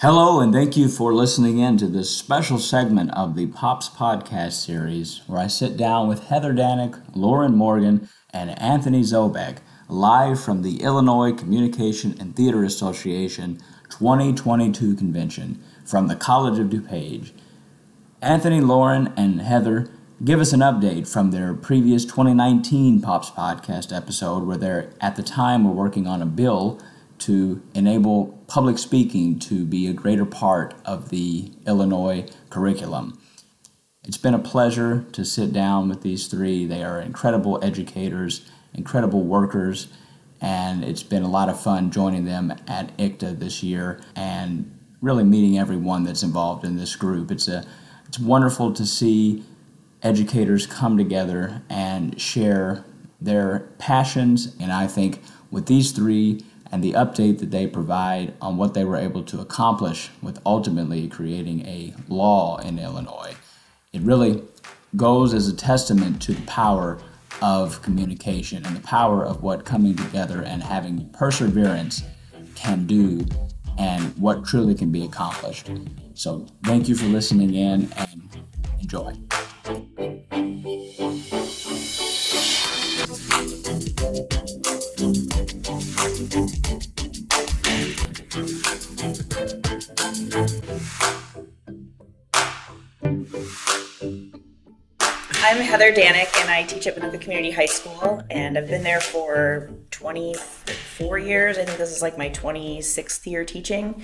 Hello, and thank you for listening in to this special segment of the Pops Podcast series, where I sit down with Heather Danick, Lauren Morgan, and Anthony Zobek, live from the Illinois Communication and Theater Association 2022 convention from the College of DuPage. Anthony, Lauren, and Heather give us an update from their previous 2019 Pops Podcast episode, where they're at the time were working on a bill to enable public speaking to be a greater part of the Illinois curriculum. It's been a pleasure to sit down with these three. They are incredible educators, incredible workers, and it's been a lot of fun joining them at ICTA this year and really meeting everyone that's involved in this group. It's a it's wonderful to see educators come together and share their passions and I think with these three and the update that they provide on what they were able to accomplish with ultimately creating a law in Illinois. It really goes as a testament to the power of communication and the power of what coming together and having perseverance can do and what truly can be accomplished. So, thank you for listening in and enjoy. I'm Heather Danick, and I teach at Minooka Community High School, and I've been there for 24 years. I think this is like my 26th year teaching.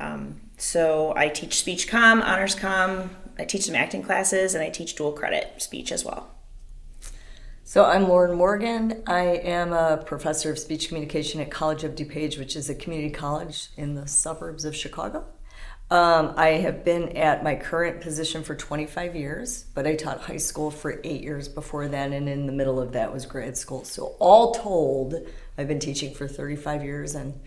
Um, so I teach speech com, honors com, I teach some acting classes, and I teach dual credit speech as well. So I'm Lauren Morgan. I am a professor of speech communication at College of DuPage, which is a community college in the suburbs of Chicago. Um, I have been at my current position for 25 years, but I taught high school for eight years before then, and in the middle of that was grad school. So, all told, I've been teaching for 35 years, and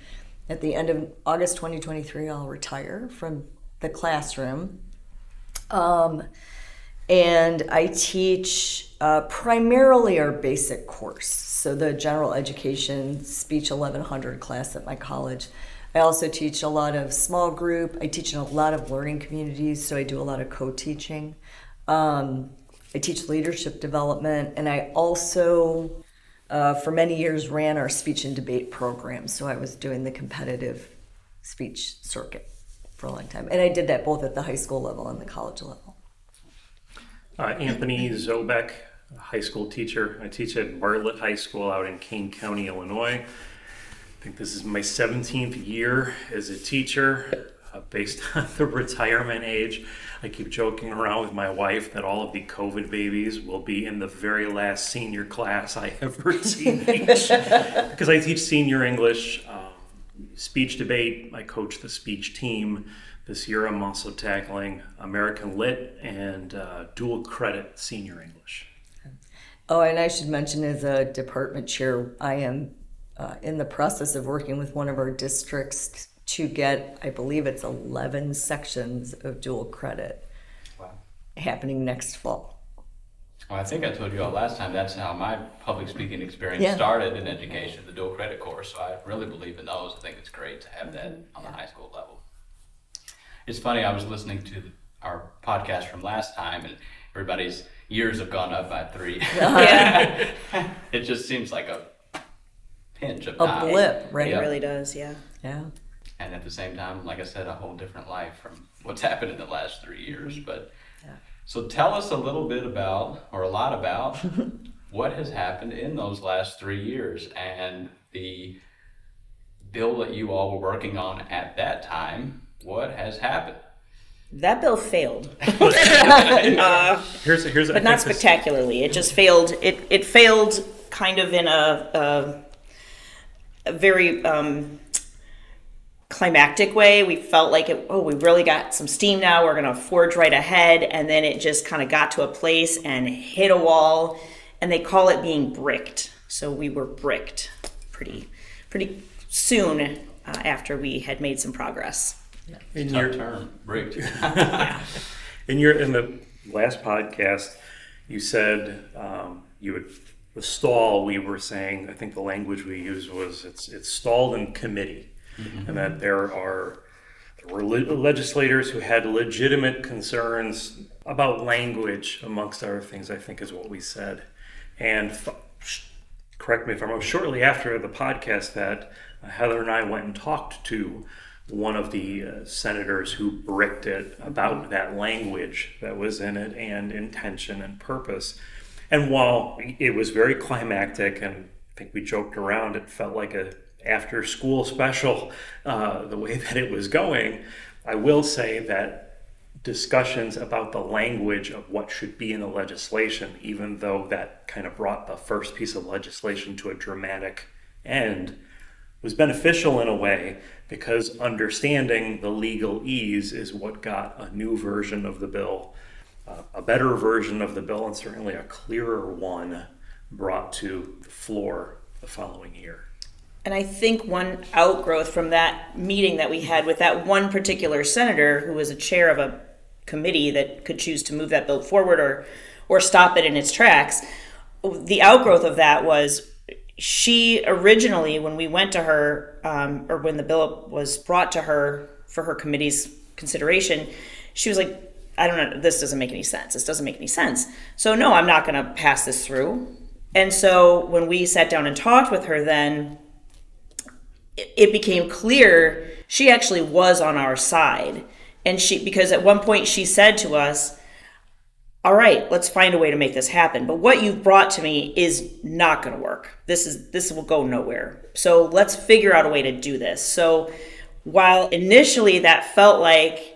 at the end of August 2023, I'll retire from the classroom. Um, and I teach uh, primarily our basic course, so the general education speech 1100 class at my college. I also teach a lot of small group. I teach in a lot of learning communities, so I do a lot of co-teaching. Um, I teach leadership development, and I also, uh, for many years, ran our speech and debate program. So I was doing the competitive speech circuit for a long time, and I did that both at the high school level and the college level. Uh, Anthony Zobek, high school teacher. I teach at Bartlett High School out in Kane County, Illinois. I think this is my 17th year as a teacher. Uh, based on the retirement age, I keep joking around with my wife that all of the COVID babies will be in the very last senior class I ever teach because I teach senior English, um, speech debate. I coach the speech team. This year, I'm also tackling American Lit and uh, dual credit senior English. Oh, and I should mention as a department chair, I am uh, in the process of working with one of our districts to get, I believe it's 11 sections of dual credit Wow. happening next fall. Well, I think I told you all last time, that's how my public speaking experience Yeah. started in education, the dual credit course. So I really believe in those. I think it's great to have that on the high school level. It's funny, I was listening to our podcast from last time, and everybody's years have gone up by three. Yeah, it just seems like a pinch of A time. blip, right? it Yeah. really does. Yeah. Yeah. and at the same time, like I said, a whole different life from what's happened in the last three years. But so tell us a little bit about, or a lot about, what has happened in those last three years and the bill that you all were working on at that time. What has happened? That bill failed. uh, Here's here's I but not think this- spectacularly. It just failed. It it failed kind of in a a, a very um, climactic way. We felt like it. Oh, we really got some steam now. We're gonna forge right ahead, and then it just kind of got to a place and hit a wall. And they call it being bricked. So we were bricked pretty pretty soon uh, after we had made some progress. in Tough your term, rigged. in your in the last podcast, you said um, you would the stall. We were saying I think the language we used was it's it's stalled in committee, and that there are there were le- legislators who had legitimate concerns about language, amongst other things, I think is what we said. And f- correct me if I'm wrong, shortly after the podcast, that Heather and I went and talked to one of the uh, senators who bricked it about that language that was in it and intention and purpose. And while it was very climactic, and I think we joked around, it felt like a after school special, uh, the way that it was going. I will say that discussions about the language of what should be in the legislation, even though that kind of brought the first piece of legislation to a dramatic end, was beneficial in a way because understanding the legalese is what got a new version of the bill, a better version of the bill, and certainly a clearer one brought to the floor the following year. And I think one outgrowth from that meeting that we had with that one particular senator who was a chair of a committee that could choose to move that bill forward or or stop it in its tracks. The outgrowth of that was she originally, when we went to her, um, or when the bill was brought to her for her committee's consideration, she was like, I don't know, this doesn't make any sense. This doesn't make any sense. So, no, I'm not going to pass this through. And so, when we sat down and talked with her, then it became clear she actually was on our side and she because at one point she said to us all right let's find a way to make this happen but what you've brought to me is not going to work this is this will go nowhere so let's figure out a way to do this so while initially that felt like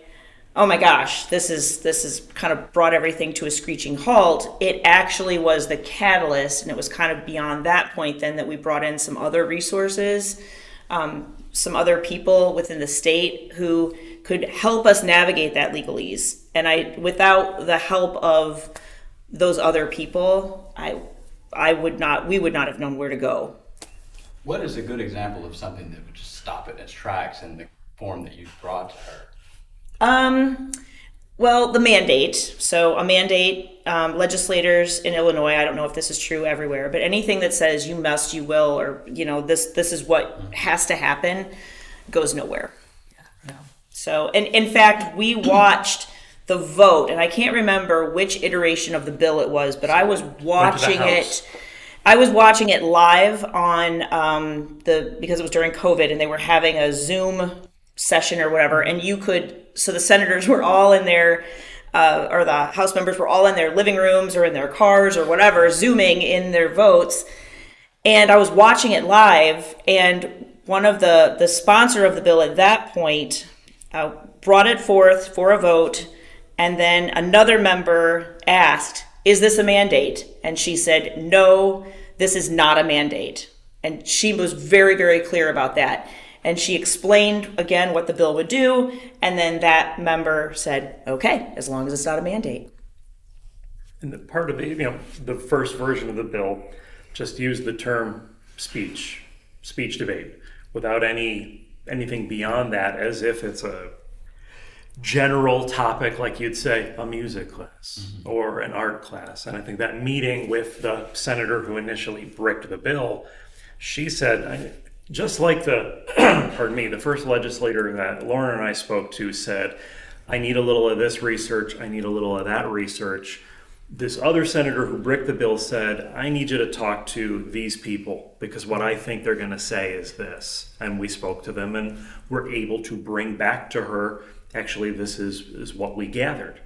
oh my gosh this is this is kind of brought everything to a screeching halt it actually was the catalyst and it was kind of beyond that point then that we brought in some other resources um, some other people within the state who could help us navigate that legalese. And I, without the help of those other people, I, I would not, we would not have known where to go. What is a good example of something that would just stop it in its tracks in the form that you brought to her? Um, well, the mandate. So, a mandate, um, legislators in Illinois, I don't know if this is true everywhere, but anything that says you must, you will, or, you know, this, this is what has to happen goes nowhere. So, and in fact, we watched the vote, and I can't remember which iteration of the bill it was, but I was watching it. I was watching it live on um, the because it was during COVID, and they were having a Zoom session or whatever, and you could. So the senators were all in their. Uh, or the House members were all in their living rooms or in their cars or whatever, zooming in their votes. And I was watching it live, and one of the the sponsor of the bill at that point uh, brought it forth for a vote, and then another member asked, "Is this a mandate?" And she said, "No, this is not a mandate." And she was very, very clear about that. And she explained again what the bill would do, and then that member said, "Okay, as long as it's not a mandate." And the part of the, you know, the first version of the bill just used the term speech, speech debate, without any anything beyond that, as if it's a general topic, like you'd say, a music class mm-hmm. or an art class. And I think that meeting with the senator who initially bricked the bill, she said, I, just like the, pardon me, the first legislator that Lauren and I spoke to said, I need a little of this research, I need a little of that research. This other senator who bricked the bill said, I need you to talk to these people because what I think they're going to say is this. And we spoke to them and were able to bring back to her, actually, this is, is what we gathered.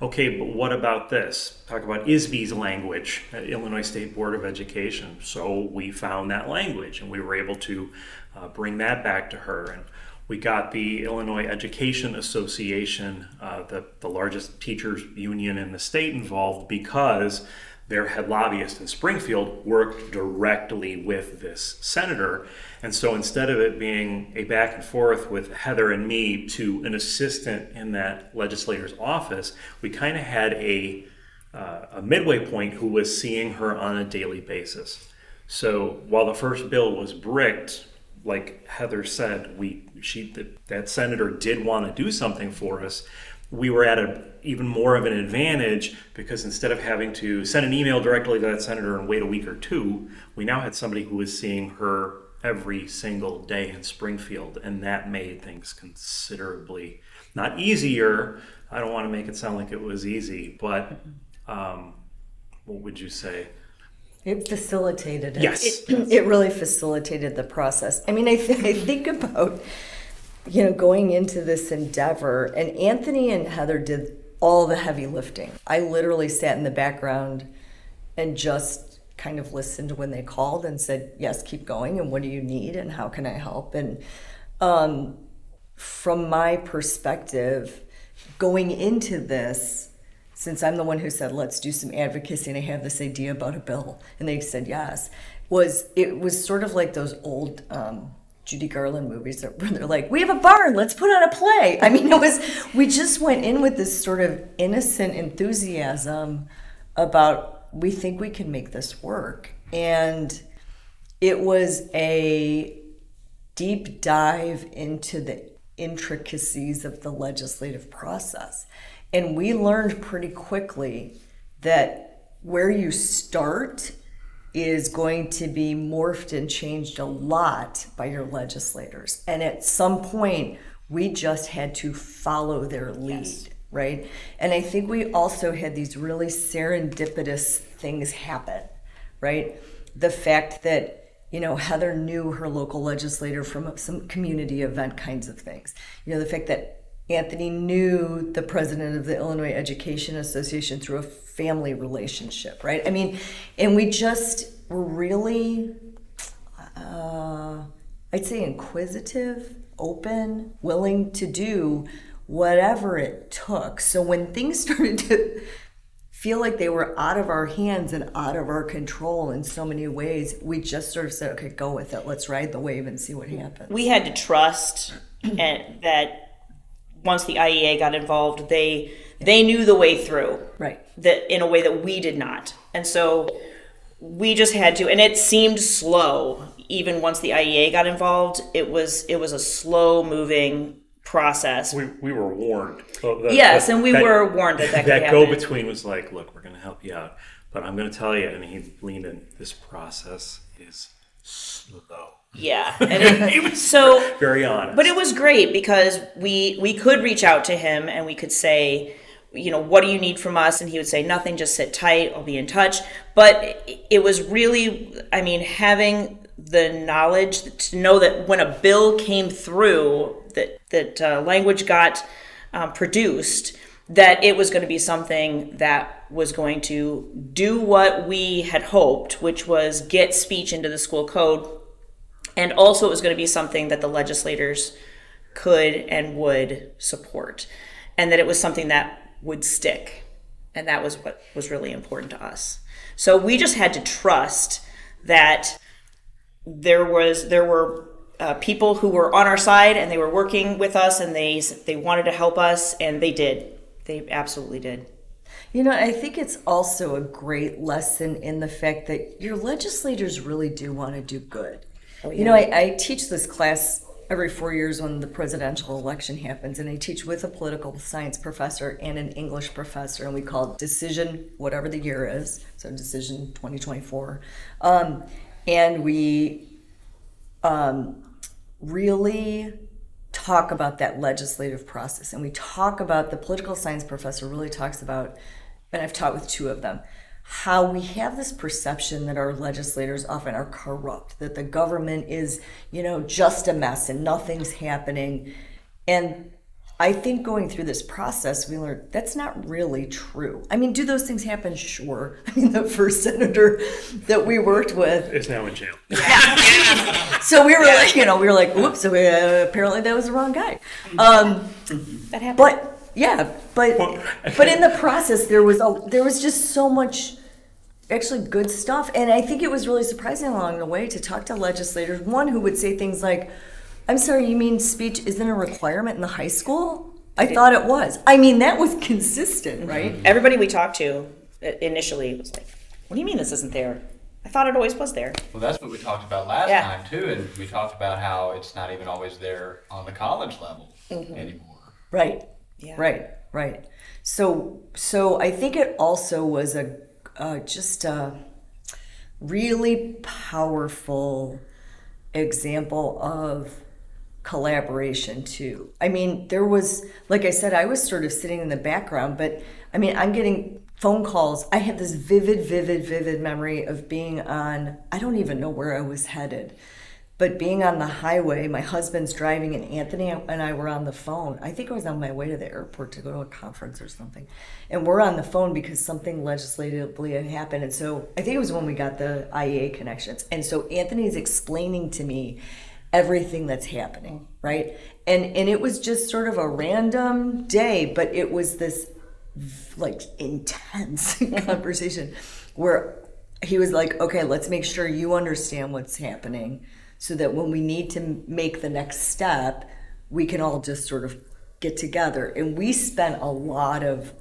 Okay, but what about this? Talk about ISBE's language Illinois State Board of Education. So we found that language and we were able to uh, bring that back to her. And we got the Illinois Education Association, uh, the, the largest teachers union in the state, involved because their head lobbyist in Springfield worked directly with this senator. And so instead of it being a back and forth with Heather and me to an assistant in that legislator's office, we kind of had a, uh, a midway point who was seeing her on a daily basis. So while the first bill was bricked, like Heather said, we she that, that senator did want to do something for us. We were at a even more of an advantage because instead of having to send an email directly to that senator and wait a week or two, we now had somebody who was seeing her every single day in Springfield, and that made things considerably not easier. I don't want to make it sound like it was easy, but um, what would you say? It facilitated it. Yes. It, it really facilitated the process. I mean, I, th- I think about, you know, going into this endeavor, and Anthony and Heather did all the heavy lifting. I literally sat in the background and just kind of listened when they called and said, yes, keep going, and what do you need, and how can I help? And um, from my perspective, going into this, since I'm the one who said, let's do some advocacy, and I have this idea about a bill, and they said yes, was it was sort of like those old um, Judy Garland movies where they're like, we have a barn, let's put on a play. I mean, it was, we just went in with this sort of innocent enthusiasm about we think we can make this work. And it was a deep dive into the intricacies of the legislative process. And we learned pretty quickly that where you start is going to be morphed and changed a lot by your legislators. And at some point, we just had to follow their lead, yes. right? And I think we also had these really serendipitous things happen, right? The fact that you know, Heather knew her local legislator from some community event kinds of things. You know, the fact that Anthony knew the president of the Illinois Education Association through a family relationship, right? I mean, and we just were really, uh, I'd say, inquisitive, open, willing to do whatever it took. So when things started to feel like they were out of our hands and out of our control in so many ways, we just sort of said, okay, go with it. Let's ride the wave and see what happens. We had to trust and that once the IEA got involved, they they knew the way through. Right. That in a way that we did not. And so we just had to and it seemed slow even once the IEA got involved. It was it was a slow moving process. We, we were warned. Oh, that, yes, that, and we that, were warned that that, that go between was like, look, we're going to help you out, but I'm going to tell you, and he leaned in. This process is slow. Yeah, and it, it was so very honest. But it was great because we we could reach out to him and we could say, you know, what do you need from us? And he would say, nothing, just sit tight. I'll be in touch. But it was really, I mean, having the knowledge to know that when a bill came through, that that uh, language got um, produced, that it was going to be something that was going to do what we had hoped, which was get speech into the school code and also, it was going to be something that the legislators could and would support, and that it was something that would stick. And that was what was really important to us. So we just had to trust that there was there were uh, people who were on our side and they were working with us and they they wanted to help us and they did. They absolutely did. You know, I think it's also a great lesson in the fact that your legislators really do want to do good. Oh, yeah. You know, I, I teach this class every four years when the presidential election happens, and I teach with a political science professor and an English professor, and we call it decision, whatever the year is, so decision 2024. Um, and we um, really talk about that legislative process, and we talk about the political science professor really talks about, and I've taught with two of them how we have this perception that our legislators often are corrupt, that the government is, you know, just a mess and nothing's happening. And I think going through this process, we learned that's not really true. I mean, do those things happen? Sure. I mean, the first senator that we worked with is now in jail. so we were like, you know, we were like, oops, so we, uh, apparently that was the wrong guy. Um, that happened. But yeah, but but in the process, there was a, there was just so much actually good stuff. And I think it was really surprising along the way to talk to legislators, one who would say things like, I'm sorry, you mean speech isn't a requirement in the high school? I thought it was. I mean, that was consistent, right? Mm-hmm. Everybody we talked to initially was like, What do you mean this isn't there? I thought it always was there. Well, that's what we talked about last yeah. time, too. And we talked about how it's not even always there on the college level mm-hmm. anymore. Right. Yeah. Right. Right. So, so I think it also was a uh, just a really powerful example of collaboration too. I mean, there was, like I said, I was sort of sitting in the background, but I mean, I'm getting phone calls. I have this vivid, vivid, vivid memory of being on, I don't even know where I was headed, but being on the highway, my husband's driving, and Anthony and I were on the phone. I think I was on my way to the airport to go to a conference or something. And we're on the phone because something legislatively had happened. And so I think it was when we got the IEA connections. And so Anthony's explaining to me everything that's happening, right? And and it was just sort of a random day, but it was this like intense conversation where he was like, "Okay, let's make sure you understand what's happening so that when we need to make the next step, we can all just sort of get together." And we spent a lot of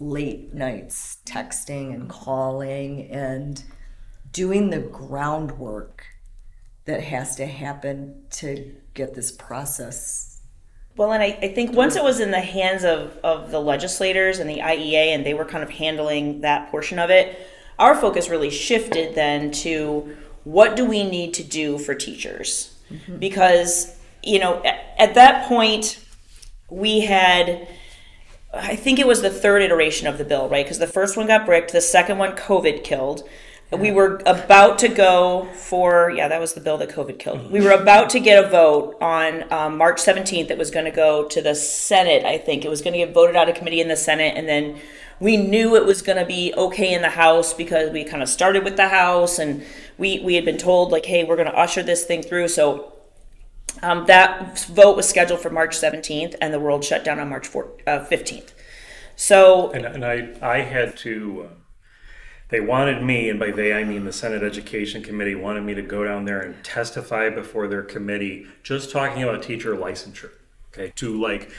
late nights texting and calling and doing the groundwork that has to happen to get this process. Well, and I, I think once it was in the hands of, of the legislators and the IEA and they were kind of handling that portion of it, our focus really shifted then to what do we need to do for teachers? Mm-hmm. Because, you know, at, at that point, we had, I think it was the third iteration of the bill, right? Because the first one got bricked, the second one COVID killed we were about to go for, yeah, that was the bill that COVID killed. We were about to get a vote on um, March 17th. It was going to go to the Senate, I think. It was going to get voted out of committee in the Senate. And then we knew it was going to be okay in the House because we kind of started with the House and we, we had been told, like, hey, we're going to usher this thing through. So um, that vote was scheduled for March 17th and the world shut down on March 4, uh, 15th. So, and, and I, I had to. Uh they wanted me, and by they I mean the Senate Education Committee, wanted me to go down there and testify before their committee, just talking about teacher licensure. Okay, to like,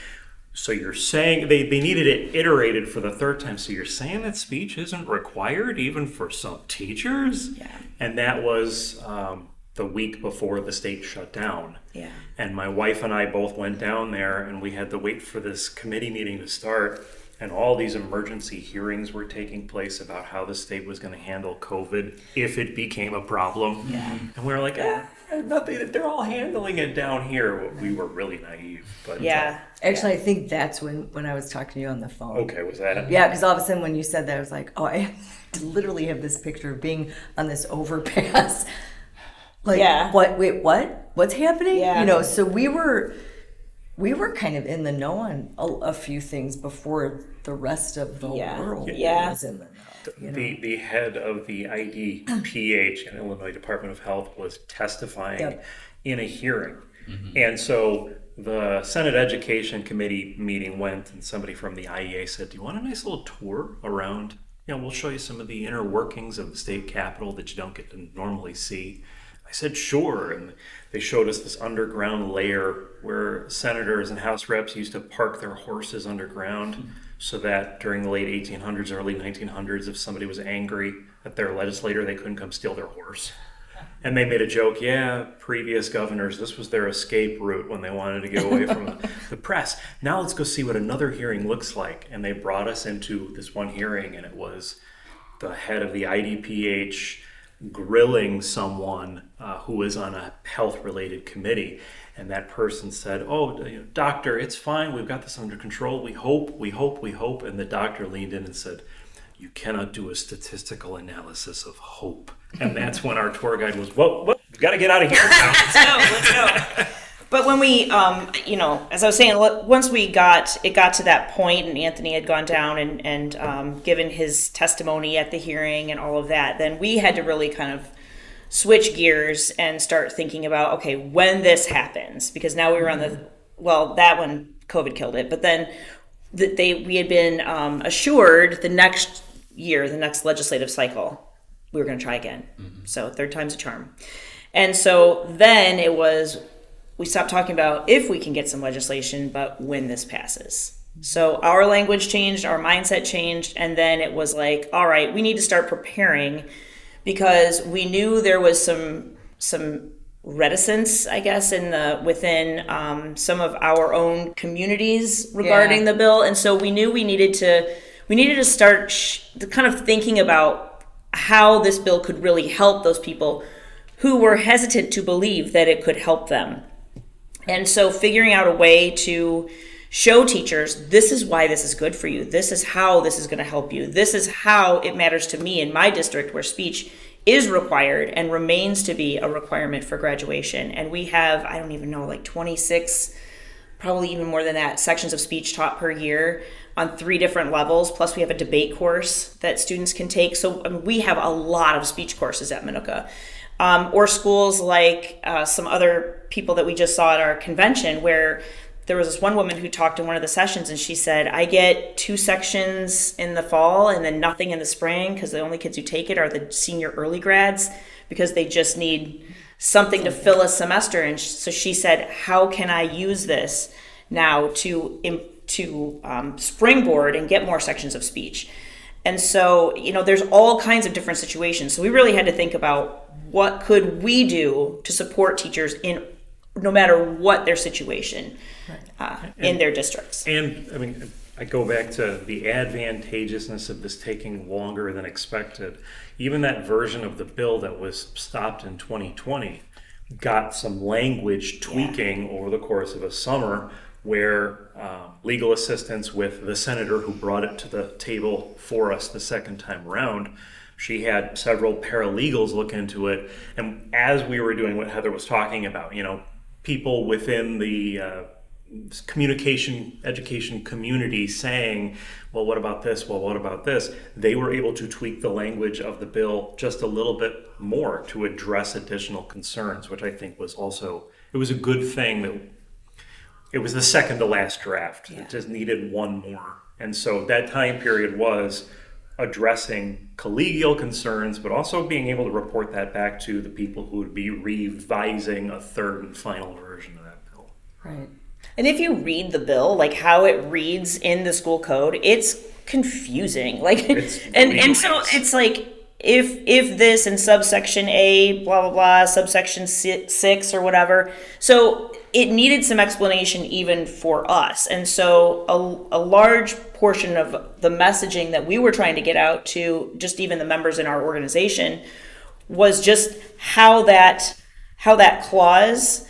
so you're saying they, they needed it iterated for the third time. So you're saying that speech isn't required even for some teachers? Yeah. And that was um, the week before the state shut down. Yeah. And my wife and I both went down there, and we had to wait for this committee meeting to start and all these emergency hearings were taking place about how the state was going to handle COVID if it became a problem. Yeah. And we were like, eh, nothing. They're all handling it down here. We were really naive, but yeah. Uh, Actually, I think that's when when I was talking to you on the phone. Okay, was that? Yeah, because all of a sudden when you said that, I was like, oh, I literally have this picture of being on this overpass. Like, yeah. what? Wait, what? What's happening? Yeah. You know, so we were we were kind of in the know on a, a few things before the rest of the Yeah. world Yeah. was in the know. You know? The, the head of the IDPH in Illinois Department of Health was testifying Yep. in a hearing. Mm-hmm. And so the Senate Education Committee meeting went, and somebody from the IEA said, Do you want a nice little tour around? You know, we'll show you some of the inner workings of the state capitol that you don't get to normally see. I said, Sure. And they showed us this underground layer where senators and House reps used to park their horses underground hmm. So that during the late 1800s, early 1900s, if somebody was angry at their legislator, they couldn't come steal their horse. And they made a joke, yeah, previous governors, this was their escape route when they wanted to get away from the press. Now let's go see what another hearing looks like. And they brought us into this one hearing, and it was the head of the IDPH grilling someone uh, who was on a health related committee. And that person said, Oh, doctor, it's fine. We've got this under control. We hope, we hope, we hope. And the doctor leaned in and said, You cannot do a statistical analysis of hope. And that's when our tour guide was, Whoa, whoa we got to get out of here. Now. Let's go, let's go. But when we, um, you know, as I was saying, once we got it got to that point, and Anthony had gone down and and um, given his testimony at the hearing and all of that, then we had to really kind of switch gears and start thinking about okay, when this happens, because now we were on the well, that one COVID killed it, but then that they we had been um, assured the next year, the next legislative cycle, we were going to try again. So third time's a charm. And so then it was we stopped talking about if we can get some legislation, but when this passes. So our language changed, our mindset changed, and then it was like, all right, we need to start preparing because we knew there was some some reticence, I guess, in the within um, some of our own communities regarding Yeah. the bill, and so we knew we needed to we needed to start sh- kind of thinking about how this bill could really help those people who were hesitant to believe that it could help them. And so figuring out a way to show teachers this is why this is good for you. This is how this is going to help you. This is how it matters to me in my district where speech is required and remains to be a requirement for graduation. And we have, I don't even know, like 26, probably even more than that, sections of speech taught per year on three different levels. Plus, we have a debate course that students can take. So I mean, we have a lot of speech courses at Minooka. Um, or schools like uh, some other people that we just saw at our convention where there was this one woman who talked in one of the sessions and she said i get two sections in the fall and then nothing in the spring because the only kids who take it are the senior early grads because they just need something to fill a semester. And so she said how can i use this now to to um, springboard and get more sections of speech and so you know there's all kinds of different situations so we really had to think about what could we do to support teachers in no matter what their situation uh, in their districts. And I mean, I go back to the advantageousness of this taking longer than expected. Even that version of the bill that was stopped in 2020 got some language tweaking over the course of a summer where uh, legal assistance with the senator who brought it to the table for us the second time around she had several paralegals look into it and as we were doing what heather was talking about you know people within the uh, communication education community saying, well, what about this? Well, what about this? They were able to tweak the language of the bill just a little bit more to address additional concerns, which I think was also, it was a good thing that it was the second to last draft. Yeah. It just needed one more. And so that time period was addressing collegial concerns, but also being able to report that back to the people who would be revising a third and final version of that bill. Right. And if you read the bill, like how it reads in the school code, it's confusing. Like It's and and so it's like if if this and subsection A, blah blah blah, subsection six or whatever. So it needed some explanation even for us, and so a, a large portion of the messaging that we were trying to get out to just even the members in our organization was just how that how that clause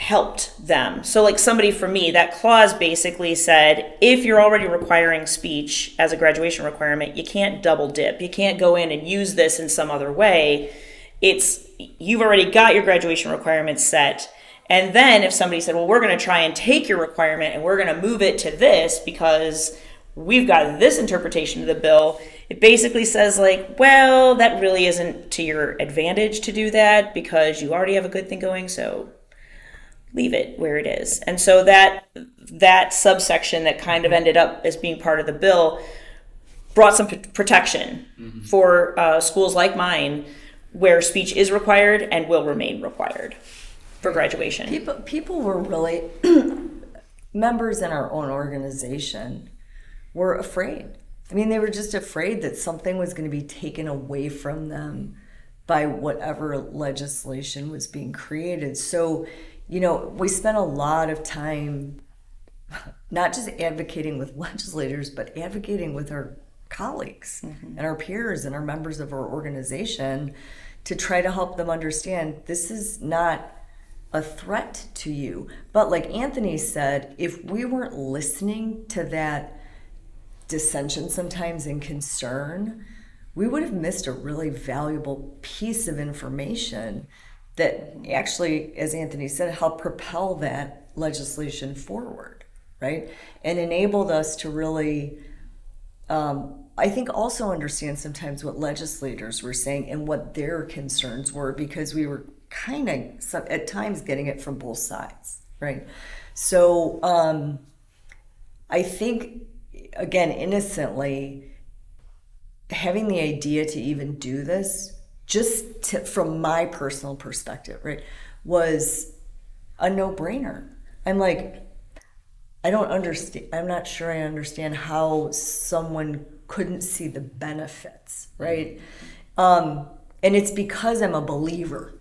helped them. So, like somebody for me, that clause basically said if you're already requiring speech as a graduation requirement, you can't double dip. You can't go in and use this in some other way. It's you've already got your graduation requirements set. And then if somebody said, well, we're going to try and take your requirement and we're going to move it to this because we've got this interpretation of the bill, it basically says, like, well, that really isn't to your advantage to do that because you already have a good thing going. So leave it where it is. And so that that subsection that kind of ended up as being part of the bill brought some p- protection for uh, schools like mine where speech is required and will remain required for graduation. People, people were really members in our own organization were afraid. I mean, they were just afraid that something was going to be taken away from them by whatever legislation was being created. So, you know, we spent a lot of time not just advocating with legislators, but advocating with our colleagues mm-hmm. and our peers and our members of our organization to try to help them understand this is not a threat to you. But like Anthony said, if we weren't listening to that dissension sometimes and concern, we would have missed a really valuable piece of information that actually, as Anthony said, helped propel that legislation forward, right? And enabled us to really, um, I think, also understand sometimes what legislators were saying and what their concerns were because we were kind of at times getting it from both sides, right? So um, I think, again, innocently, having the idea to even do this, just to, from my personal perspective, right, was a no brainer. I'm like, I don't understand. I'm not sure I understand how someone couldn't see the benefits, right? Um, and it's because I'm a believer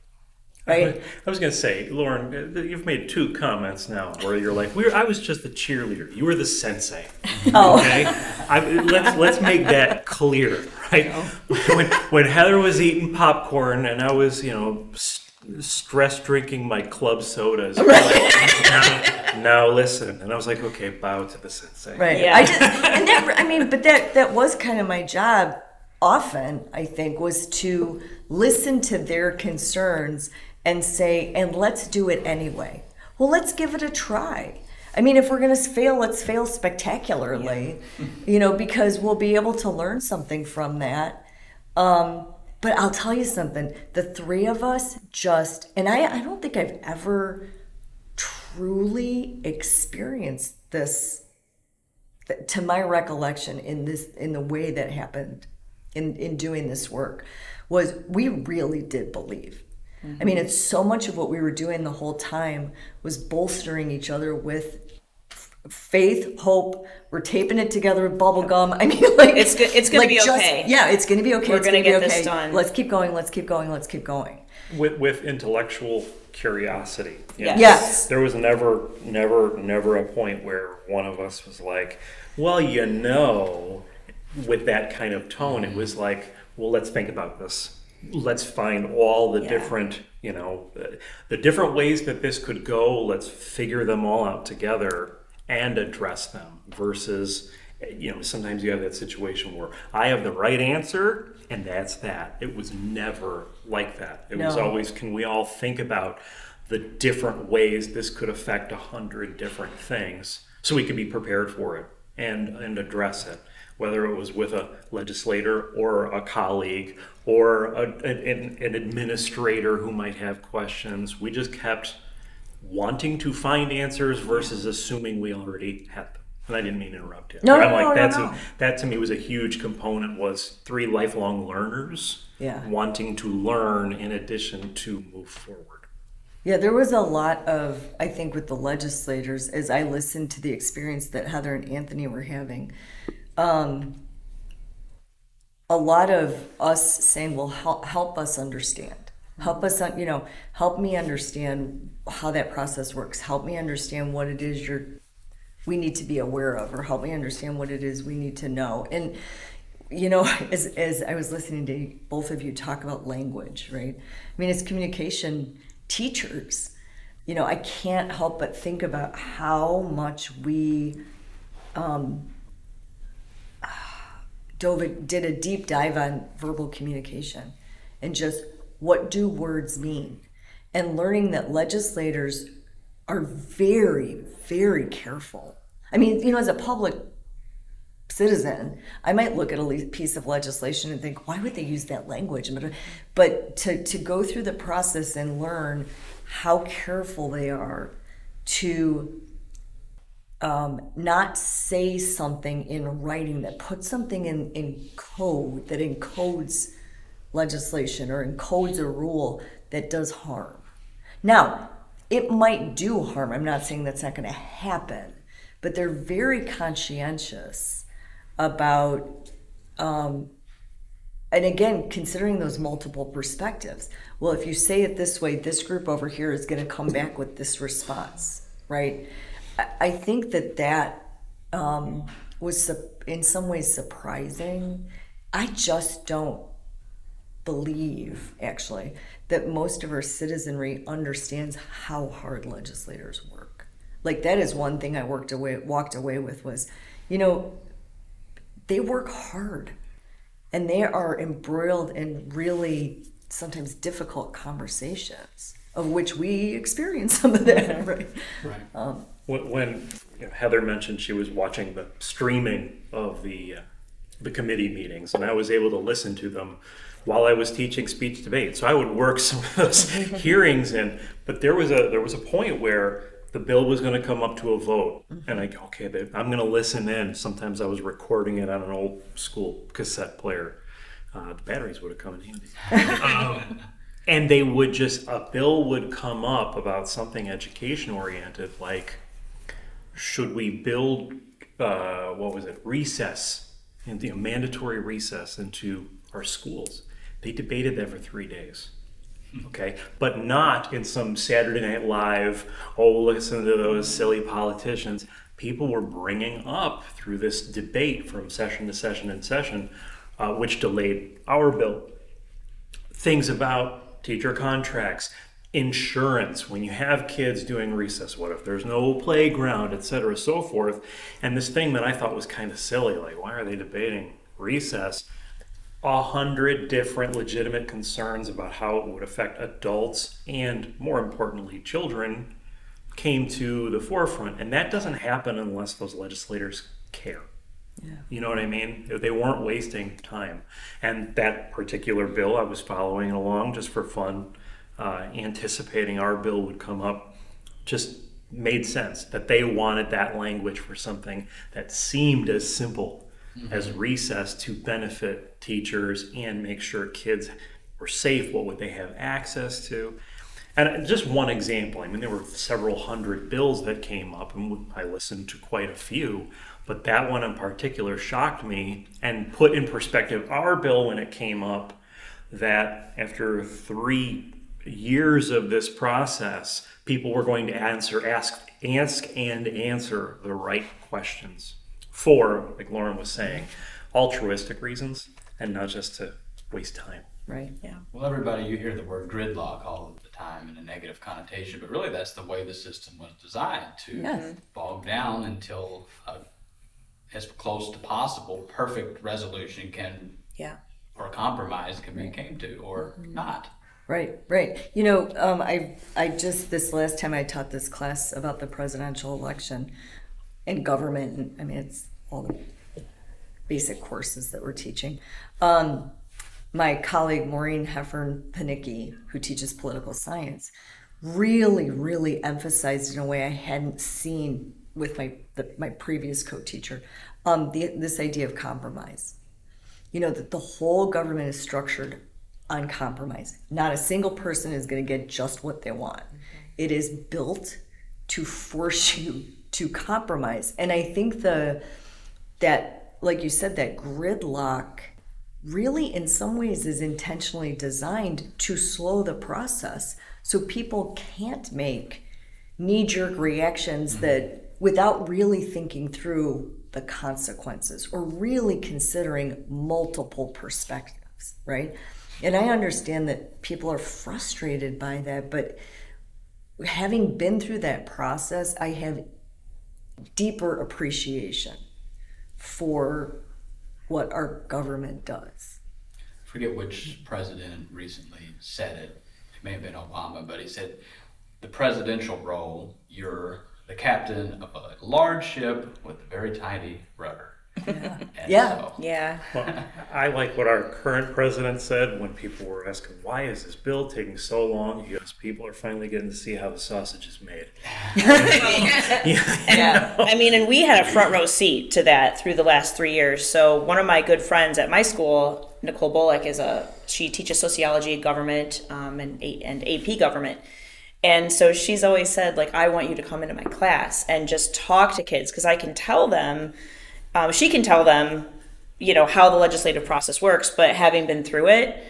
right? I was going to say, Lauren, uh, you've made two comments now where you're like, "We're I was just the cheerleader. You were the sensei." Oh. Okay, I, let's let's make that clear, right? When when Heather was eating popcorn and I was, you know, s- stress drinking my club sodas, now, now listen, and I was like, "Okay, bow to the sensei." Right. Yeah. I just and that I mean, but that that was kind of my job often, I think, was to listen to their concerns and say, and let's do it anyway. Well, let's give it a try. I mean, if we're going to fail, let's fail spectacularly, you know, because we'll be able to learn something from that. Um, but I'll tell you something the three of us just, and I, I don't think I've ever truly experienced this to my recollection in this in the way that happened in in doing this work was we really did believe i mean it's so much of what we were doing the whole time was bolstering each other with faith hope we're taping it together with bubble gum i mean like It's go- it's gonna like be just- okay. yeah it's gonna be okay We're it's gonna be get this okay. done. let's keep going let's keep going let's keep going with, with intellectual curiosity. Yes. yes There was never, never, never a point where one of us was like, well, you know, with that kind of tone. It was like, well, let's think about this. Let's find all the Yeah. different, you know, the different ways that this could go. Let's figure them all out together and address them versus, you know, sometimes you have that situation where I have the right answer and that's that. It was never like that. It was always, can we all think about the different ways this could affect a hundred different things so we could be prepared for it and, and address it? Whether it was with a legislator or a colleague or a, an, an administrator who might have questions, we just kept wanting to find answers versus assuming we already had them. And I didn't mean to interrupt you. No, But I'm no, like, no, no, that's no. A, that to me was a huge component was three lifelong learners Yeah. wanting to learn in addition to move forward. Yeah, there was a lot of, I think, with the legislators as I listened to the experience that Heather and Anthony were having. Um, a lot of us saying, well, help, help us understand. Help us, you know, help me understand how that process works. Help me understand what it is you're, we need to be aware of, or help me understand what it is we need to know. And, you know, as, as I was listening to both of you talk about language, right? I mean, as communication teachers, you know, I can't help but think about how much we dove did a deep dive on verbal communication and just what do words mean? And learning that legislators are very very careful. I mean you know as a public citizen i might look at a piece of legislation and think why would they use that language? But, to, to go through the process and learn how careful they are to um, not say something in writing that puts something in, in code that encodes legislation or encodes a rule that does harm. Now, it might do harm. I'm not saying that's not going to happen, but they're very conscientious about um, and again, considering those multiple perspectives. Well, if you say it this way, this group over here is going to come back with this response, right? I, think that that um, was su- in some ways surprising. I just don't believe, actually, that most of our citizenry understands how hard legislators work. Like that is one thing I worked away, walked away with was, you know, they work hard and they are embroiled in really sometimes difficult conversations of which we experience some of that right Right. When, when you know, Heather mentioned she was watching the streaming of the uh, the committee meetings, and I was able to listen to them while I was teaching speech debate. So I would work some of those hearings in. But there was a there was a point where the bill was going to come up to a vote, and I go, okay, babe, I'm going to listen in. Sometimes I was recording it on an old school cassette player. Uh, the batteries would have come in handy. um, and they would just a bill would come up about something education oriented, like should we build uh, what was it recess into you know, mandatory recess into our schools? They debated that for three days. Okay, but not in some Saturday Night Live, oh, listen to those silly politicians. People were bringing up through this debate from session to session and session, uh, which delayed our bill. Things about teacher contracts, insurance, when you have kids doing recess, what if there's no playground, et cetera, so forth. And this thing that I thought was kind of silly, like, why are they debating recess? a hundred different legitimate concerns about how it would affect adults and, more importantly, children came to the forefront. And that doesn't happen unless those legislators care. Yeah. You know what I mean? They weren't wasting time. And that particular bill, I was following along just for fun, uh, anticipating our bill would come up, just made sense that they wanted that language for something that seemed as simple mm-hmm. as recess to benefit teachers and make sure kids were safe. What would they have access to? And just one example, I mean, there were several hundred bills that came up, and I listened to quite a few, but that one in particular shocked me and put in perspective our bill when it came up that after three years of this process, people were going to answer, ask, ask and answer the right questions for, like Lauren was saying, altruistic reasons and not just to waste time. Right. Yeah. Well, everybody, you hear the word gridlock all the time in a negative connotation, but really that's the way the system was designed to Yes. bog down until uh, as close to possible perfect resolution can Yeah. or compromise can be came to or not. Right, right. You know, um, I I just this last time I taught this class about the presidential election and government. And, I mean, it's all the basic courses that we're teaching. Um, my colleague Maureen Heffern Panicki, who teaches political science, really, really emphasized in a way I hadn't seen with my the, my previous co-teacher um, this idea of compromise. You know that the whole government is structured on compromise. Not a single person is going to get just what they want. It is built to force you to compromise. And I think the that like you said that gridlock really in some ways is intentionally designed to slow the process so people can't make knee-jerk reactions mm-hmm. that without really thinking through the consequences or really considering multiple perspectives right and i understand that people are frustrated by that but having been through that process i have deeper appreciation for what our government does. I forget which president recently said it. It may have been Obama, but he said the presidential role, you're the captain of a large ship with a very tiny rudder. Yeah. yeah. Well, I like what our current president said when people were asking, why is this bill taking so long? He goes, people are finally getting to see how the sausage is made. yeah. yeah. I mean, and we had a front row seat to that through the last three years. So one of my good friends at my school, Nicole Bullock, is a, she teaches sociology, government, um, and, and AP government. And so she's always said, like, I want you to come into my class and just talk to kids because I can tell them – um, she can tell them, you know, how the legislative process works. But having been through it,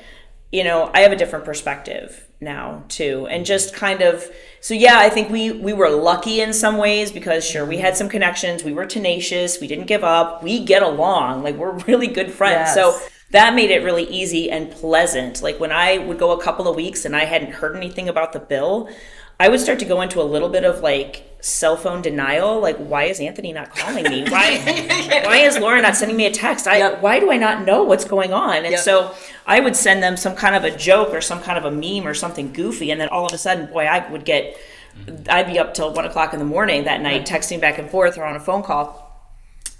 you know, I have a different perspective now too, and just kind of. So yeah, I think we we were lucky in some ways because sure we had some connections. We were tenacious. We didn't give up. We get along. Like we're really good friends. Yes. So that made it really easy and pleasant. Like when I would go a couple of weeks and I hadn't heard anything about the bill, I would start to go into a little bit of like cell phone denial. Like, why is Anthony not calling me? Why, why is Laura not sending me a text? I, yep. why do I not know what's going on? And yep. so I would send them some kind of a joke or some kind of a meme or something goofy. And then all of a sudden, boy, I would get, I'd be up till one o'clock in the morning that night, texting back and forth or on a phone call.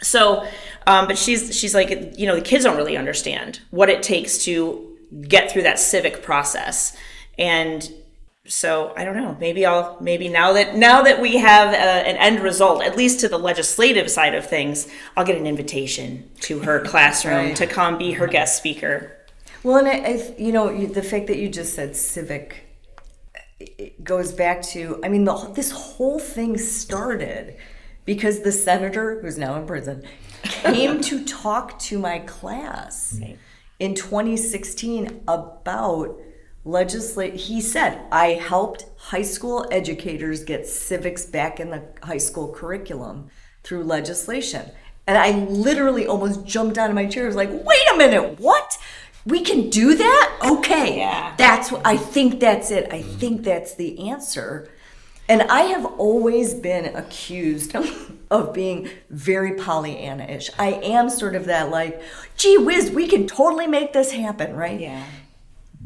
So, um, but she's, she's like, you know, the kids don't really understand what it takes to get through that civic process. And so I don't know. Maybe I'll maybe now that now that we have a, uh, an end result, at least to the legislative side of things, I'll get an invitation to her classroom right. to come be her guest speaker. Well, and I, I, you know the fact that you just said civic it goes back to I mean the, this whole thing started because the senator who's now in prison came to talk to my class right. in 2016 about legislate he said i helped high school educators get civics back in the high school curriculum through legislation and i literally almost jumped out of my chair I was like wait a minute what we can do that okay Yeah. that's what i think that's it i think that's the answer and I have always been accused of being very Pollyanna ish. I am sort of that, like, gee whiz, we can totally make this happen, right? Yeah.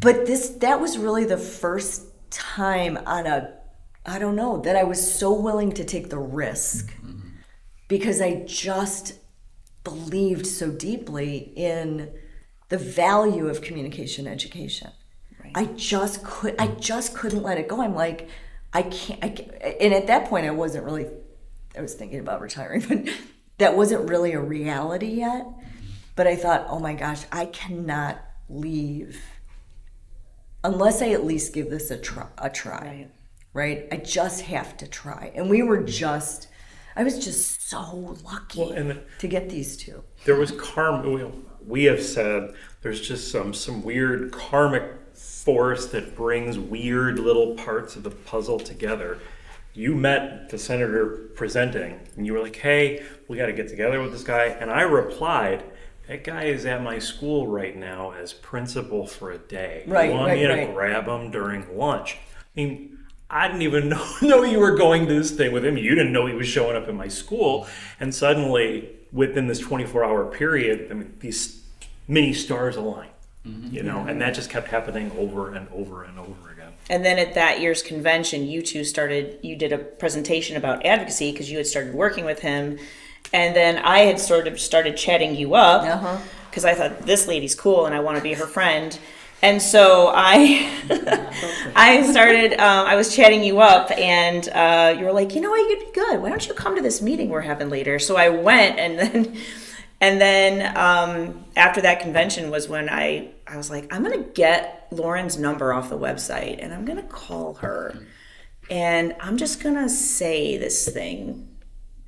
But this, that was really the first time on a, I don't know, that I was so willing to take the risk mm-hmm. because I just believed so deeply in the value of communication education. I just could I just couldn't let it go. I'm like I can't, I can't and at that point I wasn't really I was thinking about retiring, but that wasn't really a reality yet. Mm-hmm. But I thought, "Oh my gosh, I cannot leave unless I at least give this a try, a try." Right. right? I just have to try. And we were just I was just so lucky Well, and the- to get these two. there was karma. We, we have said there's just some some weird karmic force that brings weird little parts of the puzzle together. You met the senator presenting, and you were like, "Hey, we got to get together with this guy." And I replied, "That guy is at my school right now as principal for a day. Right, you want right, me to right. grab him during lunch?" I mean, I didn't even know, know you were going to this thing with him. You didn't know he was showing up in my school. And suddenly, within this 24 hour period, I mean, these many stars align, mm-hmm. you know, and that just kept happening over and over and over again. And then at that year's convention, you two started, you did a presentation about advocacy because you had started working with him. And then I had sort of started chatting you Uh-huh. up because I thought this lady's cool and I want to be her friend. And so I, I started. Um, I was chatting you up, and uh, you were like, you know what, you'd be good. Why don't you come to this meeting we're having later? So I went, and then, and then um, after that convention was when I, I was like, I'm gonna get Lauren's number off the website, and I'm gonna call her, and I'm just gonna say this thing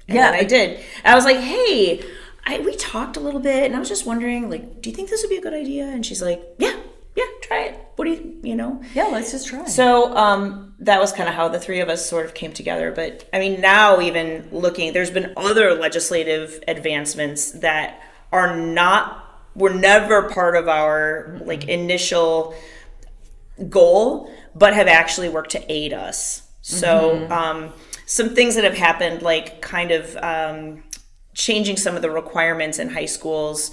and Yeah, I did. I was like, hey, I, we talked a little bit, and I was just wondering, like, do you think this would be a good idea? And she's like, yeah, yeah, try it. What do you, you know? Yeah, let's just try. So um, that was kind of how the three of us sort of came together. But I mean, now even looking, there's been other legislative advancements that are not, were never part of our like initial goal, but have actually worked to aid us. So, um, some things that have happened, like kind of um, changing some of the requirements in high schools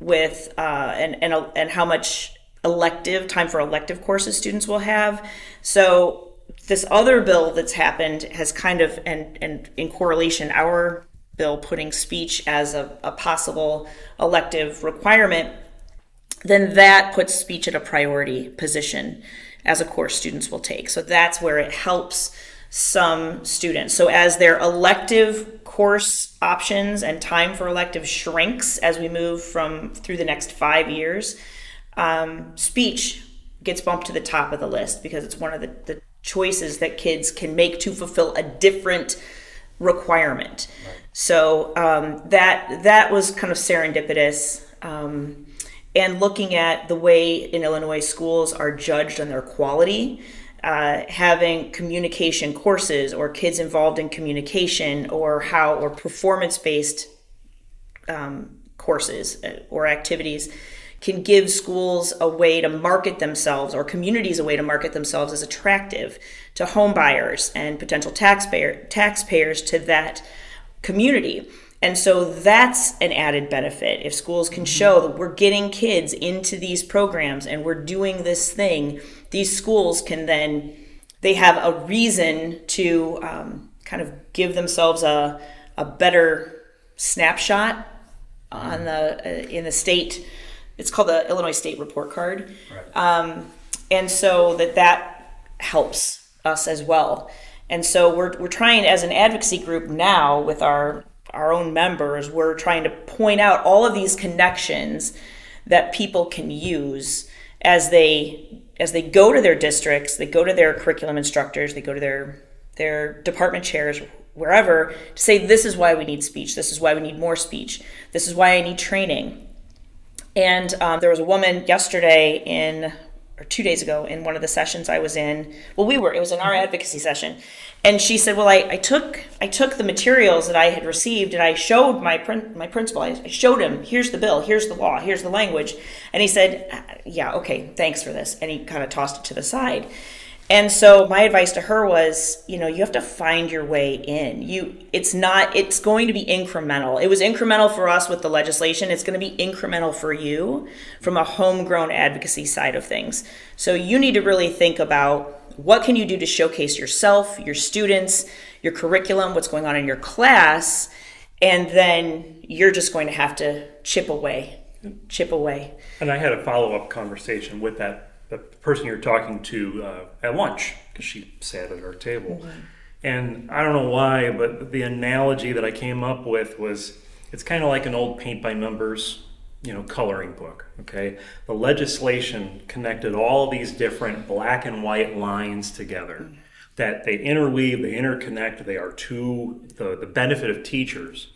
with uh, and and and how much elective time for elective courses students will have. So this other bill that's happened has kind of and and in correlation our bill putting speech as a, a possible elective requirement then that puts speech at a priority position as a course students will take. So that's where it helps some students. So as their elective course options and time for elective shrinks as we move from through the next five years, um, speech gets bumped to the top of the list because it's one of the, the choices that kids can make to fulfill a different requirement. So um, that that was kind of serendipitous. Um, and looking at the way in Illinois schools are judged on their quality, uh, having communication courses or kids involved in communication or how or performance based um, courses uh, or activities can give schools a way to market themselves or communities a way to market themselves as attractive to home buyers and potential taxpayer taxpayers to that community. And so that's an added benefit. If schools can show that we're getting kids into these programs and we're doing this thing, these schools can then, they have a reason to um, kind of give themselves a, a better snapshot on the, uh, in the state. It's called the Illinois State Report Card. Um, and so that that helps us as well. And so we're, we're trying as an advocacy group now with our our own members, we're trying to point out all of these connections that people can use as they as they go to their districts, they go to their curriculum instructors, they go to their their department chairs, wherever, to say this is why we need speech, this is why we need more speech, this is why I need training. And um, there was a woman yesterday in or two days ago in one of the sessions I was in. Well, we were. It was in our advocacy session, and she said, "Well, I, I took I took the materials that I had received and I showed my prin- my principal. I showed him. Here's the bill. Here's the law. Here's the language." And he said, uh, "Yeah, okay, thanks for this." And he kind of tossed it to the side. And so my advice to her was, you know, you have to find your way in. You it's not it's going to be incremental. It was incremental for us with the legislation. It's going to be incremental for you from a homegrown advocacy side of things. So you need to really think about what can you do to showcase yourself, your students, your curriculum, what's going on in your class, and then you're just going to have to chip away. Chip away. And I had a follow up conversation with that the person you're talking to uh, at lunch because she sat at our table. And I don't know why, but the analogy that I came up with was it's kind of like an old paint by numbers, you know, coloring book. Okay, the legislation connected all these different black and white lines together. That they interweave, they interconnect. They are to the, the benefit of teachers.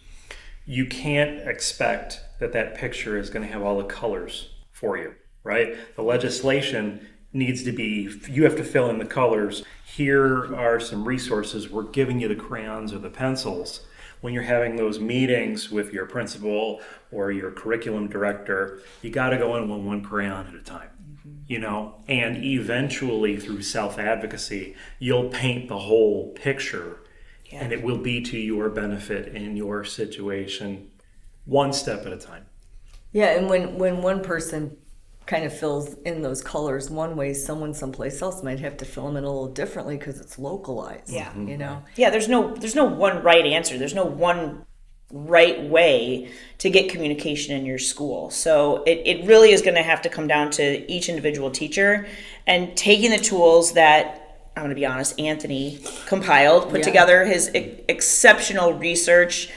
You can't expect that that picture is going to have all the colors for you right? The legislation needs to be, you have to fill in the colors. Here are some resources. We're giving you the crayons or the pencils. When you're having those meetings with your principal or your curriculum director, you got to go in one, one crayon at a time. Mm-hmm. You know, and eventually through self advocacy, you'll paint the whole picture Yeah. and it will be to your benefit in your situation one step at a time. Yeah, and when, when one person kind of fills in those colors one way, someone someplace else might have to fill them in a little differently because it's localized. Yeah. Mm-hmm. You know? Yeah, there's no there's no one right answer. There's no one right way to get communication in your school. So it, it really is going to have to come down to each individual teacher and taking the tools that I'm going to be honest, Anthony compiled, put Yeah. together his e- exceptional research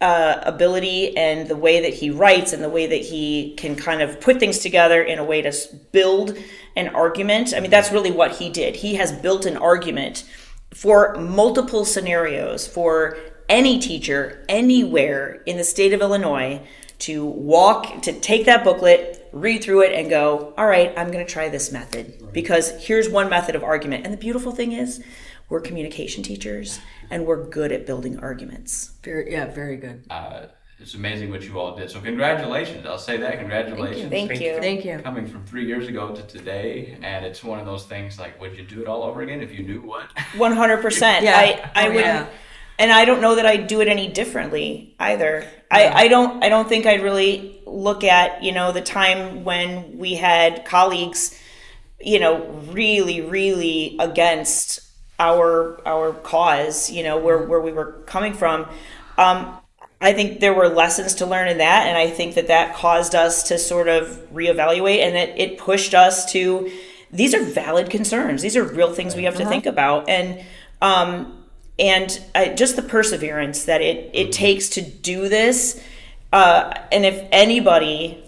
uh, ability and the way that he writes and the way that he can kind of put things together in a way to build an argument. I mean, that's really what he did. He has built an argument for multiple scenarios for any teacher anywhere in the state of Illinois to walk, to take that booklet, read through it, and go, all right, I'm going to try this method because here's one method of argument. And the beautiful thing is, we're communication teachers and we're good at building arguments. Very, yeah, very good. Uh, it's amazing what you all did. So congratulations. I'll say that. Congratulations. Thank, Thank you. you. Thank you. Coming from three years ago to today, and it's one of those things like, would you do it all over again if you knew what? One hundred percent. Yeah. I I Oh, would, yeah. and I don't know that I'd do it any differently either. I I don't I don't think I'd really look at you know the time when we had colleagues, you know, really really against our our cause. You know where where we were coming from. Um, I think there were lessons to learn in that, and I think that that caused us to sort of reevaluate, and it, it pushed us to. These are valid concerns. These are real things we have to think about, and um, and just the perseverance that it it takes to do this. Uh, and if anybody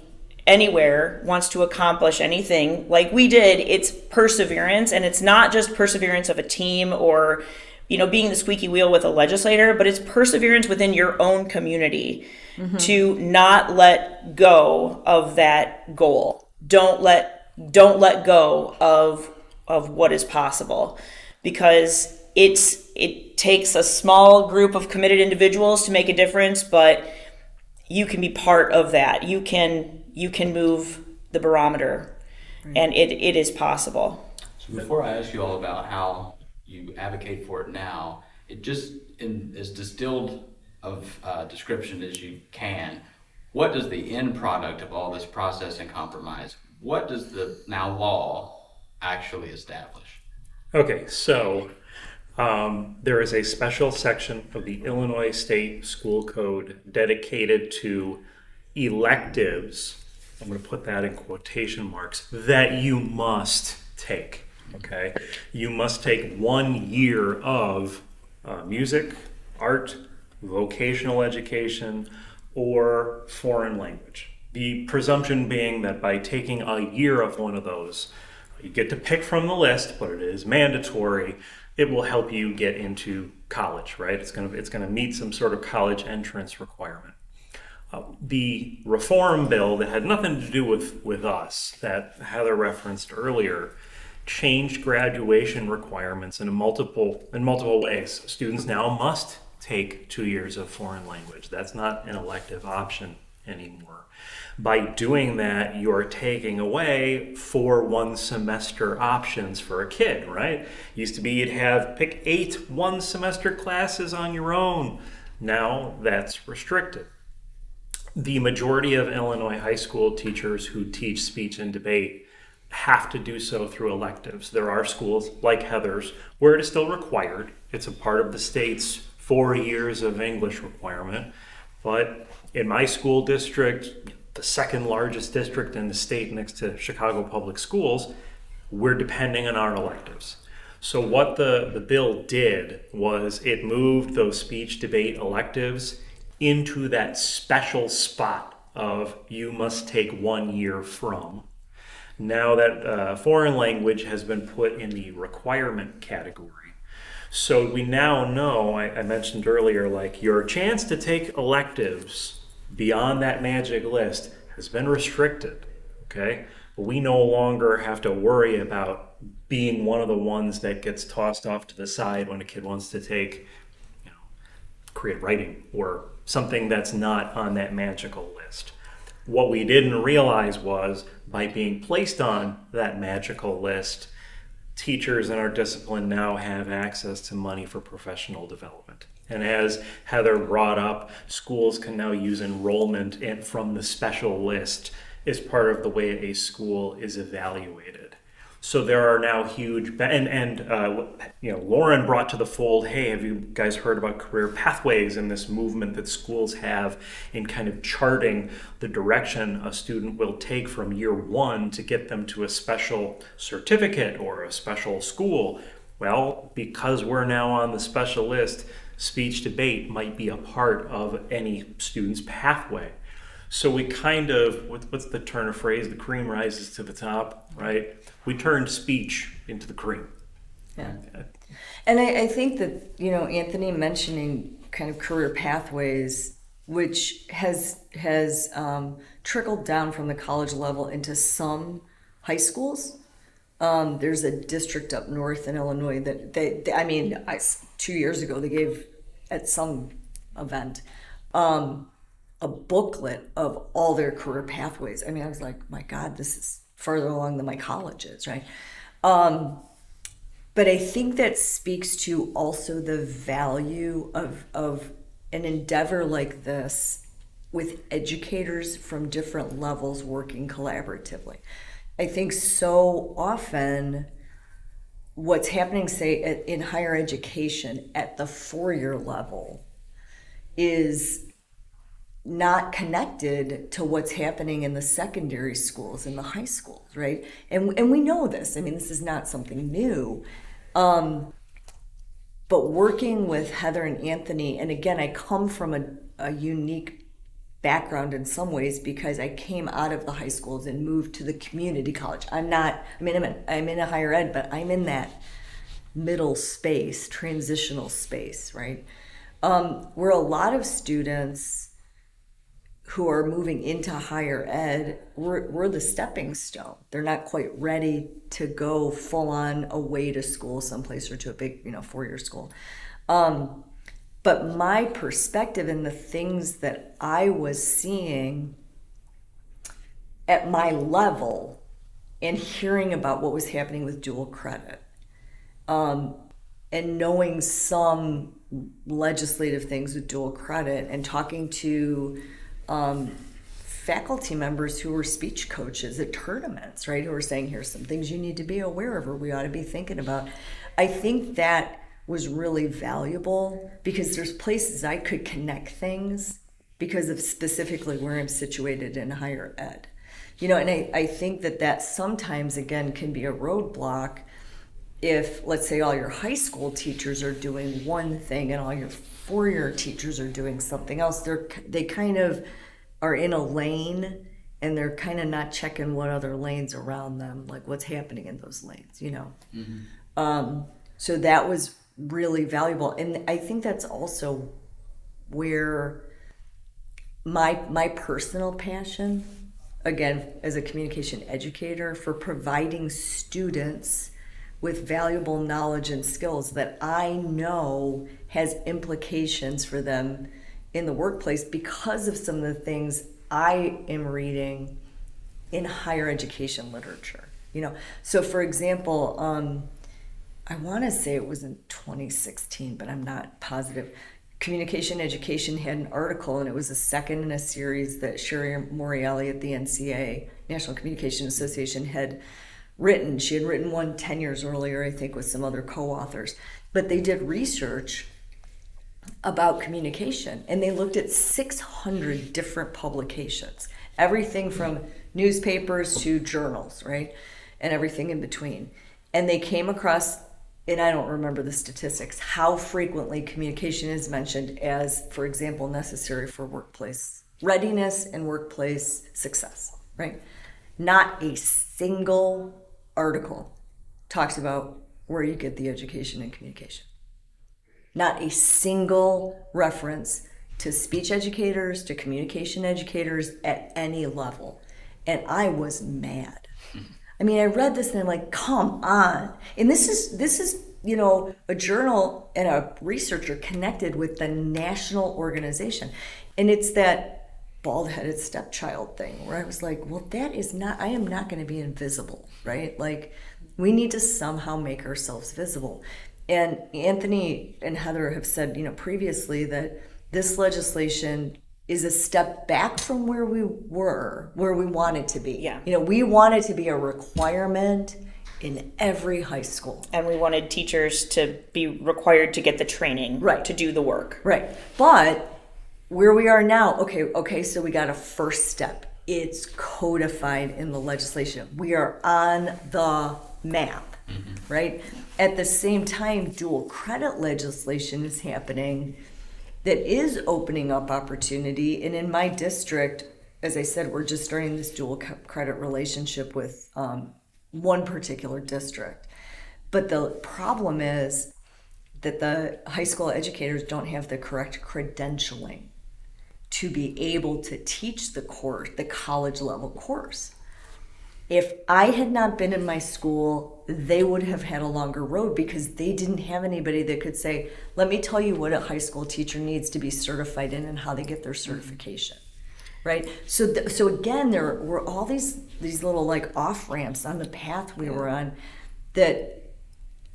anywhere wants to accomplish anything like we did, it's perseverance, and it's not just perseverance of a team or you know being the squeaky wheel with a legislator, but it's perseverance within your own community mm-hmm. to not let go of that goal. Don't let don't let go of of what is possible because it's it takes a small group of committed individuals to make a difference, but you can be part of that. You can you can move the barometer, and it, it is possible. So before I ask you all about how you advocate for it now, it just in as distilled of uh, description as you can. What does the end product of all this process and compromise? What does the now law actually establish? Okay, so um, there is a special section of the Illinois State School Code dedicated to electives. I'm going to put that in quotation marks that you must take. Okay, you must take one year of uh, music, art, vocational education, or foreign language. The presumption being that by taking a year of one of those, you get to pick from the list, but it is mandatory. It will help you get into college, right? It's gonna it's gonna meet some sort of college entrance requirement. Uh, the reform bill that had nothing to do with, with us, that Heather referenced earlier, changed graduation requirements in multiple in multiple ways. Students now must take two years of foreign language. That's not an elective option anymore. By doing that, you're taking away four one semester options for a kid, right? Used to be you'd have pick eight one semester classes on your own. Now that's restricted. The majority of Illinois high school teachers who teach speech and debate have to do so through electives. There are schools like Heather's where it is still required. It's a part of the state's four years of English requirement. But in my school district, the second largest district in the state next to Chicago Public Schools, we're depending on our electives. So, what the, the bill did was it moved those speech debate electives into that special spot of you must take one year from. Now that uh, foreign language has been put in the requirement category. So we now know, I, I mentioned earlier, like your chance to take electives beyond that magic list has been restricted. Okay? We no longer have to worry about being one of the ones that gets tossed off to the side when a kid wants to take, you know, creative writing or something that's not on that magical list. What we didn't realize was by being placed on that magical list, teachers in our discipline now have access to money for professional development. And as Heather brought up, schools can now use enrollment from the special list as part of the way a school is evaluated. So there are now huge, and and uh, you know, Lauren brought to the fold. Hey, have you guys heard about career pathways and this movement that schools have in kind of charting the direction a student will take from year one to get them to a special certificate or a special school? Well, because we're now on the special list, speech debate might be a part of any student's pathway. So we kind of, what's the turn of phrase? The cream rises to the top, right? We turned speech into the cream. Yeah. And I, I think that, you know, Anthony mentioning kind of career pathways, which has has um, trickled down from the college level into some high schools. Um, there's a district up north in Illinois that they, they I mean, I, two years ago they gave at some event um, a booklet of all their career pathways. I mean, I was like, my God, this is further along than my college is, right? Um, but I think that speaks to also the value of, of an endeavor like this with educators from different levels working collaboratively. I think so often what's happening, say, in higher education at the four year level is not connected to what's happening in the secondary schools and the high schools, right? And and we know this. I mean, this is not something new. Um, but working with Heather and Anthony, and again, I come from a, a unique background in some ways because I came out of the high schools and moved to the community college. I'm not. I mean, I'm in, I'm in a higher ed, but I'm in that middle space, transitional space, right? Um, where a lot of students who are moving into higher ed, we're, we're the stepping stone. They're not quite ready to go full on away to school someplace or to a big, you know, four year school. Um, but my perspective and the things that I was seeing at my level and hearing about what was happening with dual credit um, and knowing some legislative things with dual credit and talking to um, faculty members who were speech coaches at tournaments, right? Who were saying, here's some things you need to be aware of or we ought to be thinking about. I think that was really valuable because there's places I could connect things because of specifically where I'm situated in higher ed. You know, and I, I think that that sometimes, again, can be a roadblock if, let's say, all your high school teachers are doing one thing and all your four year teachers are doing something else. They're, they kind of, are in a lane and they're kind of not checking what other lanes around them, like what's happening in those lanes, you know. Mm-hmm. Um, so that was really valuable, and I think that's also where my my personal passion again as a communication educator for providing students with valuable knowledge and skills that I know has implications for them in the workplace because of some of the things I am reading in higher education literature. You know, so for example, um, I want to say it was in 2016, but I'm not positive. Communication Education had an article, and it was a second in a series that Sherry Morreale at the NCA, National Communication Association, had written. She had written one 10 years earlier, I think, with some other co authors. But they did research about communication, and they looked at 600 different publications, everything from newspapers to journals, right? And everything in between. And they came across and I don't remember the statistics, how frequently communication is mentioned as, for example, necessary for workplace readiness and workplace success, right? Not a single article talks about where you get the education and communication. Not a single reference to speech educators, to communication educators at any level. And I was mad. I mean, I read this and I'm like, come on. And this is this is you know a journal and a researcher connected with the national organization, and it's that bald-headed stepchild thing where I was like, well, that is not. I am not going to be invisible, right? Like, we need to somehow make ourselves visible. And Anthony and Heather have said, you know, previously that this legislation is a step back from where we were, where we wanted to be. Yeah. You know, we wanted to be a requirement in every high school. And we wanted teachers to be required to get the training Right. to do the work. Right. But where we are now, okay, okay, so we got a first step. It's codified in the legislation. We are on the map, right? At the same time, dual credit legislation is happening that is opening up opportunity. And in my district, as I said, we're just starting this dual credit relationship with um, one particular district. But the problem is that the high school educators don't have the correct credentialing to be able to teach the course, the college level course. If I had not been in my school, they would have had a longer road because they didn't have anybody that could say, let me tell you what a high school teacher needs to be certified in and how they get their certification. Right? So th- so again there were all these these little like off ramps on the path we were on that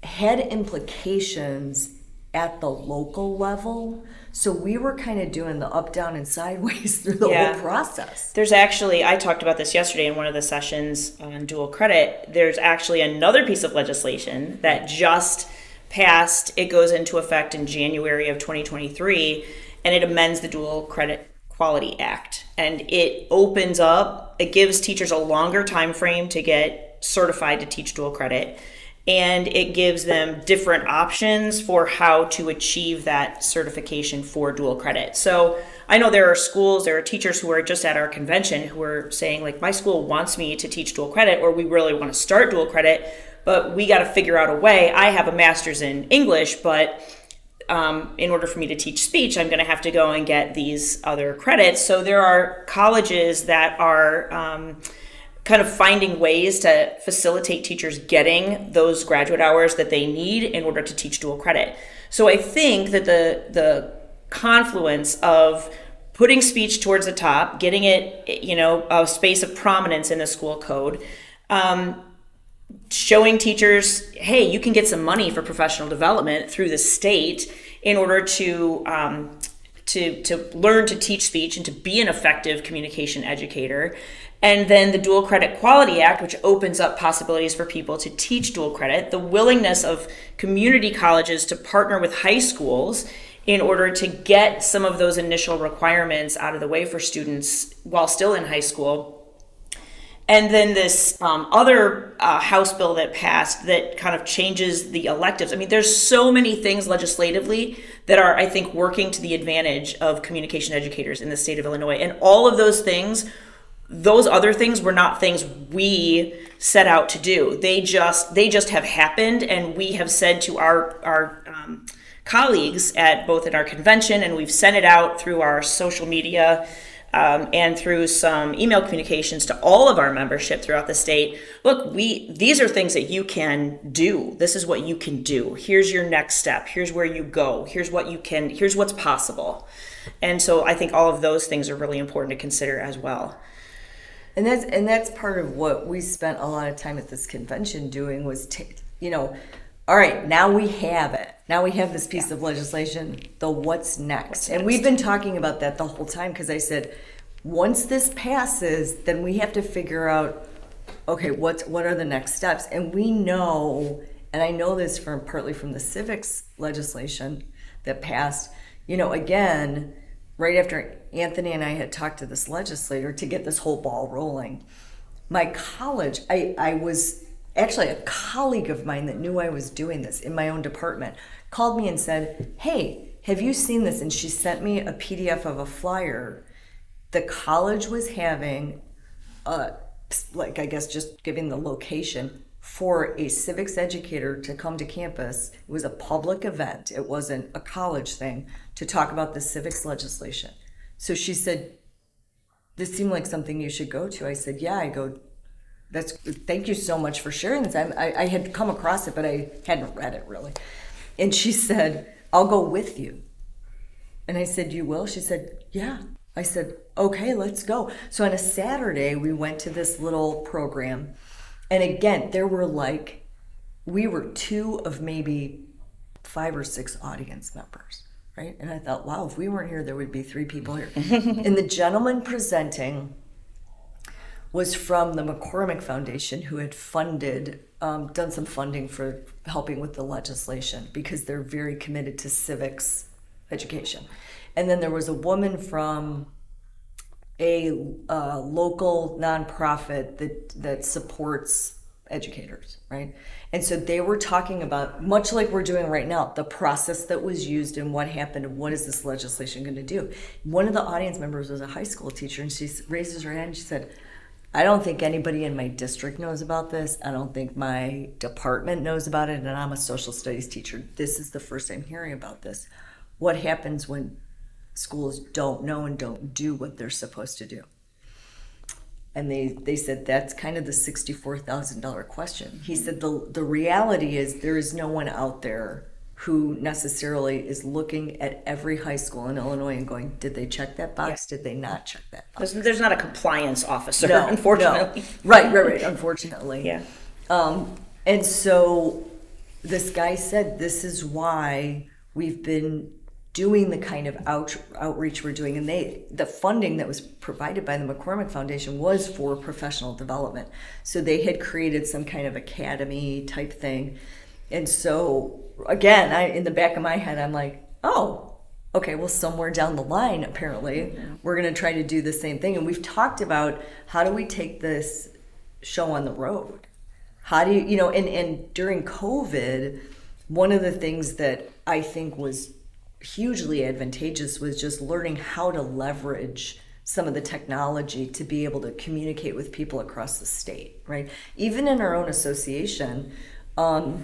had implications at the local level. So we were kind of doing the up, down, and sideways through the Yeah. whole process. There's actually, I talked about this yesterday in one of the sessions on dual credit. There's actually another piece of legislation that just passed. It goes into effect in January of 2023, and it amends the Dual Credit Quality Act. And it opens up, it gives teachers a longer time frame to get certified to teach dual credit. And it gives them different options for how to achieve that certification for dual credit. So I know there are schools, there are teachers who are just at our convention who are saying, like, my school wants me to teach dual credit, or we really want to start dual credit, but we got to figure out a way. I have a master's in English, but um, in order for me to teach speech, I'm going to have to go and get these other credits. So there are colleges that are um, kind of finding ways to facilitate teachers getting those graduate hours that they need in order to teach dual credit. So I think that the the confluence of putting speech towards the top, getting it, you know, a space of prominence in the school code. Um, showing teachers, hey, you can get some money for professional development through the state in order to um, to to learn to teach speech and to be an effective communication educator. And then the Dual Credit Quality Act, which opens up possibilities for people to teach dual credit, the willingness of community colleges to partner with high schools in order to get some of those initial requirements out of the way for students while still in high school and then this um, other uh, House bill that passed that kind of changes the electives. I mean, there's so many things legislatively that are, I think, working to the advantage of communication educators in the state of Illinois. And all of those things, those other things were not things we set out to do. They just they just have happened, and we have said to our our um, colleagues at both at our convention, and we've sent it out through our social media um, and through some email communications to all of our membership throughout the state. Look, we these are things that you can do. This is what you can do. Here's your next step. Here's where you go. Here's what you can. Here's what's possible. And so I think all of those things are really important to consider as well. And that's and that's part of what we spent a lot of time at this convention doing was, t- you know, all right, now we have it. Now we have this piece of legislation. The what's next? and we've been talking about that the whole time because I said, once this passes, then we have to figure out, okay, what's what are the next steps? And we know, and I know this from partly from the civics legislation that passed. You know, again, right after Anthony and I had talked to this legislator to get this whole ball rolling, my college, I, I was actually a colleague of mine that knew I was doing this in my own department called me and said, Hey, have you seen this? And she sent me a PDF of a flyer. The college was having, a, like, I guess just giving the location for a civics educator to come to campus. It was a public event, it wasn't a college thing, to talk about the civics legislation. So she said, This seemed like something you should go to. I said, Yeah, I go, that's thank you so much for sharing this. I, I, I had come across it, but I hadn't read it really. And she said, I'll go with you. And I said, You will? She said, Yeah. I said, Okay, let's go. So on a Saturday, we went to this little program. And again, there were like, we were two of maybe five or six audience members, right? And I thought, wow, if we weren't here, there would be three people here. and the gentleman presenting, was from the McCormick Foundation, who had funded, um, done some funding for helping with the legislation because they're very committed to civics education. And then there was a woman from a uh, local nonprofit that that supports educators, right? And so they were talking about much like we're doing right now, the process that was used and what happened and what is this legislation going to do. One of the audience members was a high school teacher, and she raises her hand. And she said I don't think anybody in my district knows about this. I don't think my department knows about it, and I'm a social studies teacher. This is the first I'm hearing about this. What happens when schools don't know and don't do what they're supposed to do? And they, they said that's kind of the $64,000 question. He said the, the reality is there is no one out there who necessarily is looking at every high school in Illinois and going, did they check that box? Did they not check that box? There's, there's not a compliance officer, No, unfortunately. no. Right, right, right, unfortunately. Yeah. Um, and so this guy said, this is why we've been doing the kind of out, outreach we're doing. And they, the funding that was provided by the McCormick Foundation was for professional development. So they had created some kind of academy type thing. And so again, I, in the back of my head, I'm like, oh, okay, well, somewhere down the line, apparently, mm-hmm. we're going to try to do the same thing. And we've talked about how do we take this show on the road? How do you, you know, and, and during COVID, one of the things that I think was hugely advantageous was just learning how to leverage some of the technology to be able to communicate with people across the state, right? Even in our own association, um,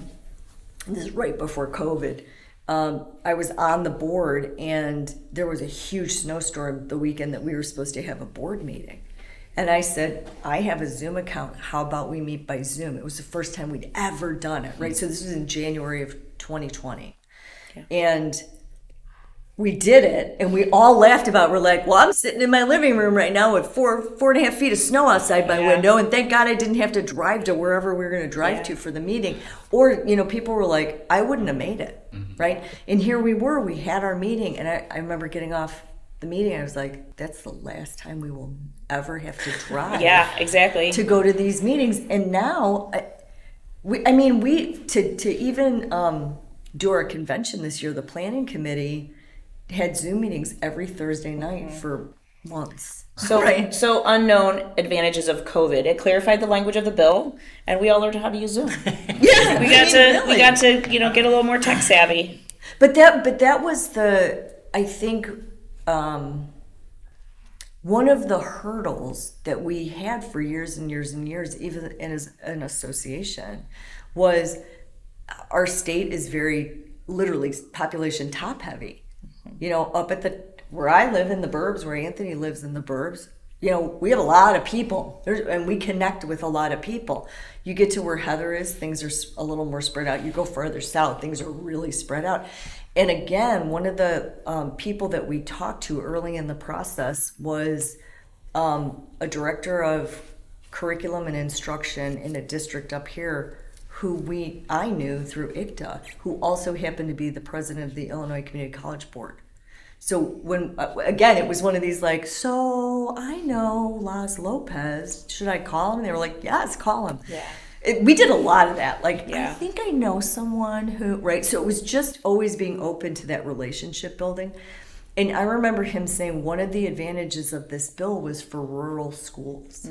this is right before COVID. Um, I was on the board, and there was a huge snowstorm the weekend that we were supposed to have a board meeting. And I said, I have a Zoom account. How about we meet by Zoom? It was the first time we'd ever done it, right? So this was in January of 2020. And we did it and we all laughed about it. we're like well i'm sitting in my living room right now with four four and a half feet of snow outside my Yeah. window and thank god i didn't have to drive to wherever we were going to drive Yeah. to for the meeting or you know people were like i wouldn't have made it right and here we were we had our meeting and I, I remember getting off the meeting i was like that's the last time we will ever have to drive Yeah, exactly. to go to these meetings and now I, we, I mean we to, to even um, do our convention this year the planning committee had zoom meetings every thursday night for months So, right so unknown advantages of COVID. It clarified the language of the bill, and we all learned how to use Zoom. yeah We got to, we got to, you know, get a little more tech savvy. but that but that was the i think um, one of the hurdles that we had for years and years and years even as an association was our state is very literally population top heavy you know up at the where I live in the burbs, where Anthony lives in the burbs, you know, we have a lot of people There's, and we connect with a lot of people. You get to where Heather is, things are a little more spread out. You go further south, things are really spread out. And again, one of the um, people that we talked to early in the process was um, a director of curriculum and instruction in a district up here who we I knew through ICTA, who also happened to be the president of the Illinois Community College Board. So when uh, again, it was one of these like, so I know Laz Lopez. Should I call him? They were like, yes, call him. Yeah. It, we did a lot of that. Like, yeah. I think I know someone who, right? So it was just always being open to that relationship building. And I remember him saying one of the advantages of this bill was for rural schools.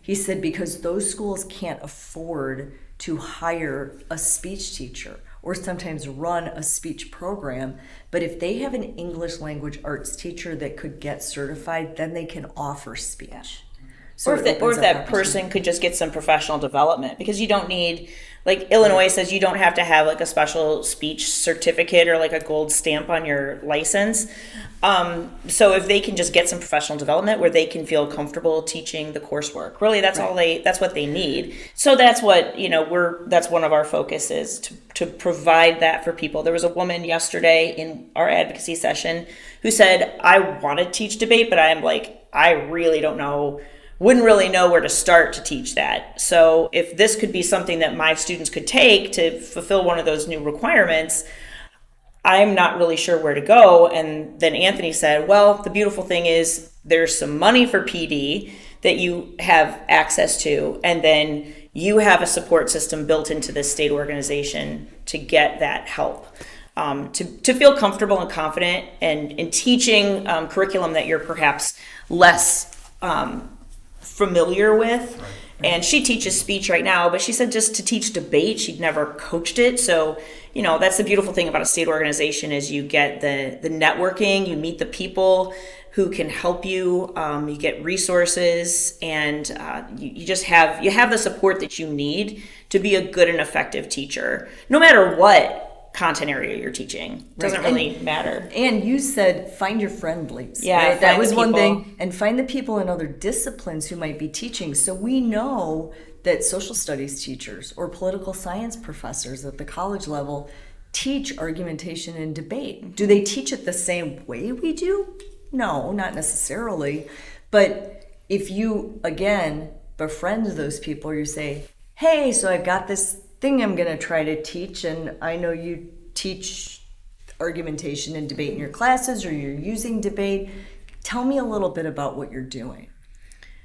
He said because those schools can't afford to hire a speech teacher or sometimes run a speech program. But if they have an English language arts teacher that could get certified, then they can offer speech. So or if, that, or if that person could just get some professional development because you don't need like illinois says you don't have to have like a special speech certificate or like a gold stamp on your license. Um, so if they can just get some professional development where they can feel comfortable teaching the coursework really that's all they that's what they need. So that's what you know we're that's one of our focuses to, to provide that for people. There was a woman yesterday in our advocacy session who said i want to teach debate but i'm like i really don't know wouldn't really know where to start to teach that. So if this could be something that my students could take to fulfill one of those new requirements, I'm not really sure where to go. And then Anthony said, well, the beautiful thing is there's some money for PD that you have access to, and then you have a support system built into this state organization to get that help. Um, to, to feel comfortable and confident and in teaching um, curriculum that you're perhaps less um, familiar with. And she teaches speech right now, but she said just to teach debate, she'd never coached it. So, you know, that's the beautiful thing about a state organization is you get the the networking, you meet the people who can help you, um, you get resources, and uh, you, you just have you have the support that you need to be a good and effective teacher, no matter what content area you're teaching. Doesn't Right. really matter. And you said find your friendlies. Yeah, right? that was one thing. And find the people in other disciplines who might be teaching. So we know that social studies teachers or political science professors at the college level teach argumentation and debate. Do they teach it the same way we do? No, not necessarily. But if you again befriend those people, you say, "Hey, so I've got this thing I'm going to try to teach, and I know you teach argumentation and debate in your classes, or you're using debate. Tell me a little bit about what you're doing."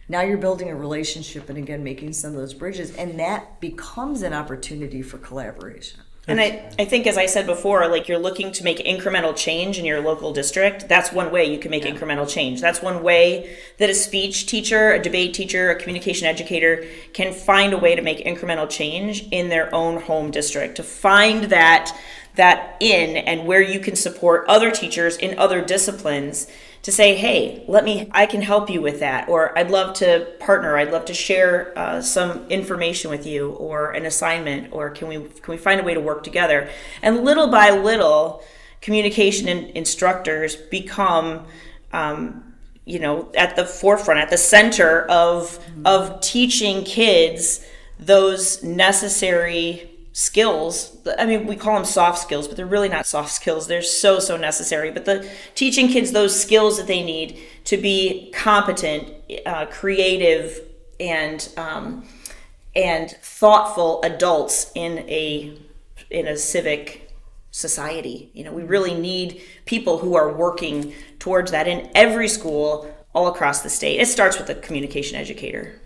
Now you're building a relationship, and again making some of those bridges, and that becomes an opportunity for collaboration. And I, I think, as I said before, like you're looking to make incremental change in your local district. That's one way you can make incremental change. That's one way that a speech teacher, a debate teacher, a communication educator can find a way to make incremental change in their own home district. To find that that in and where you can support other teachers in other disciplines to say, hey, let me, I can help you with that, or I'd love to partner, I'd love to share uh, some information with you, or an assignment, or can we can we find a way to work together? And little by little, communication in, instructors become. Um, you know, at the forefront, at the center of of teaching kids those necessary skills i mean we call them soft skills but they're really not soft skills. They're so so necessary. But the teaching kids those skills that they need to be competent uh, creative and um, and thoughtful adults in a in a civic society. You know we really need people who are working towards that in every school all across the state. It starts with a communication educator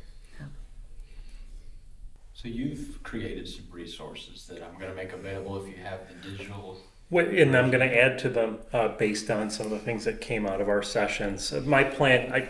So you've created some resources that I'm going to make available if you have the digital. What- And I'm going to add to them uh, based on some of the things that came out of our sessions. Uh, My plan, I,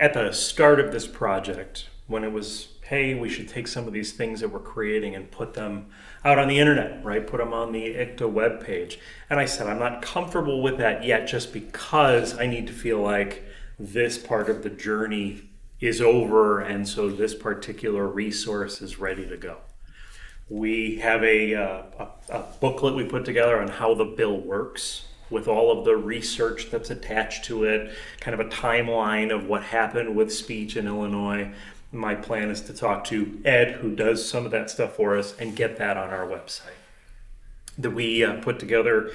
at the start of this project, when it was, hey, we should take some of these things that we're creating and put them out on the internet, right? Put them on the ICTA webpage. And I said, I'm not comfortable with that yet just because I need to feel like this part of the journey is over and so this particular resource is ready to go. We have a, uh, a, a booklet we put together on how the bill works. with all of the research that's attached to it, kind of a timeline of what happened with speech in Illinois. My plan is to talk to Ed, who does some of that stuff for us, and get that on our website. That we uh, put together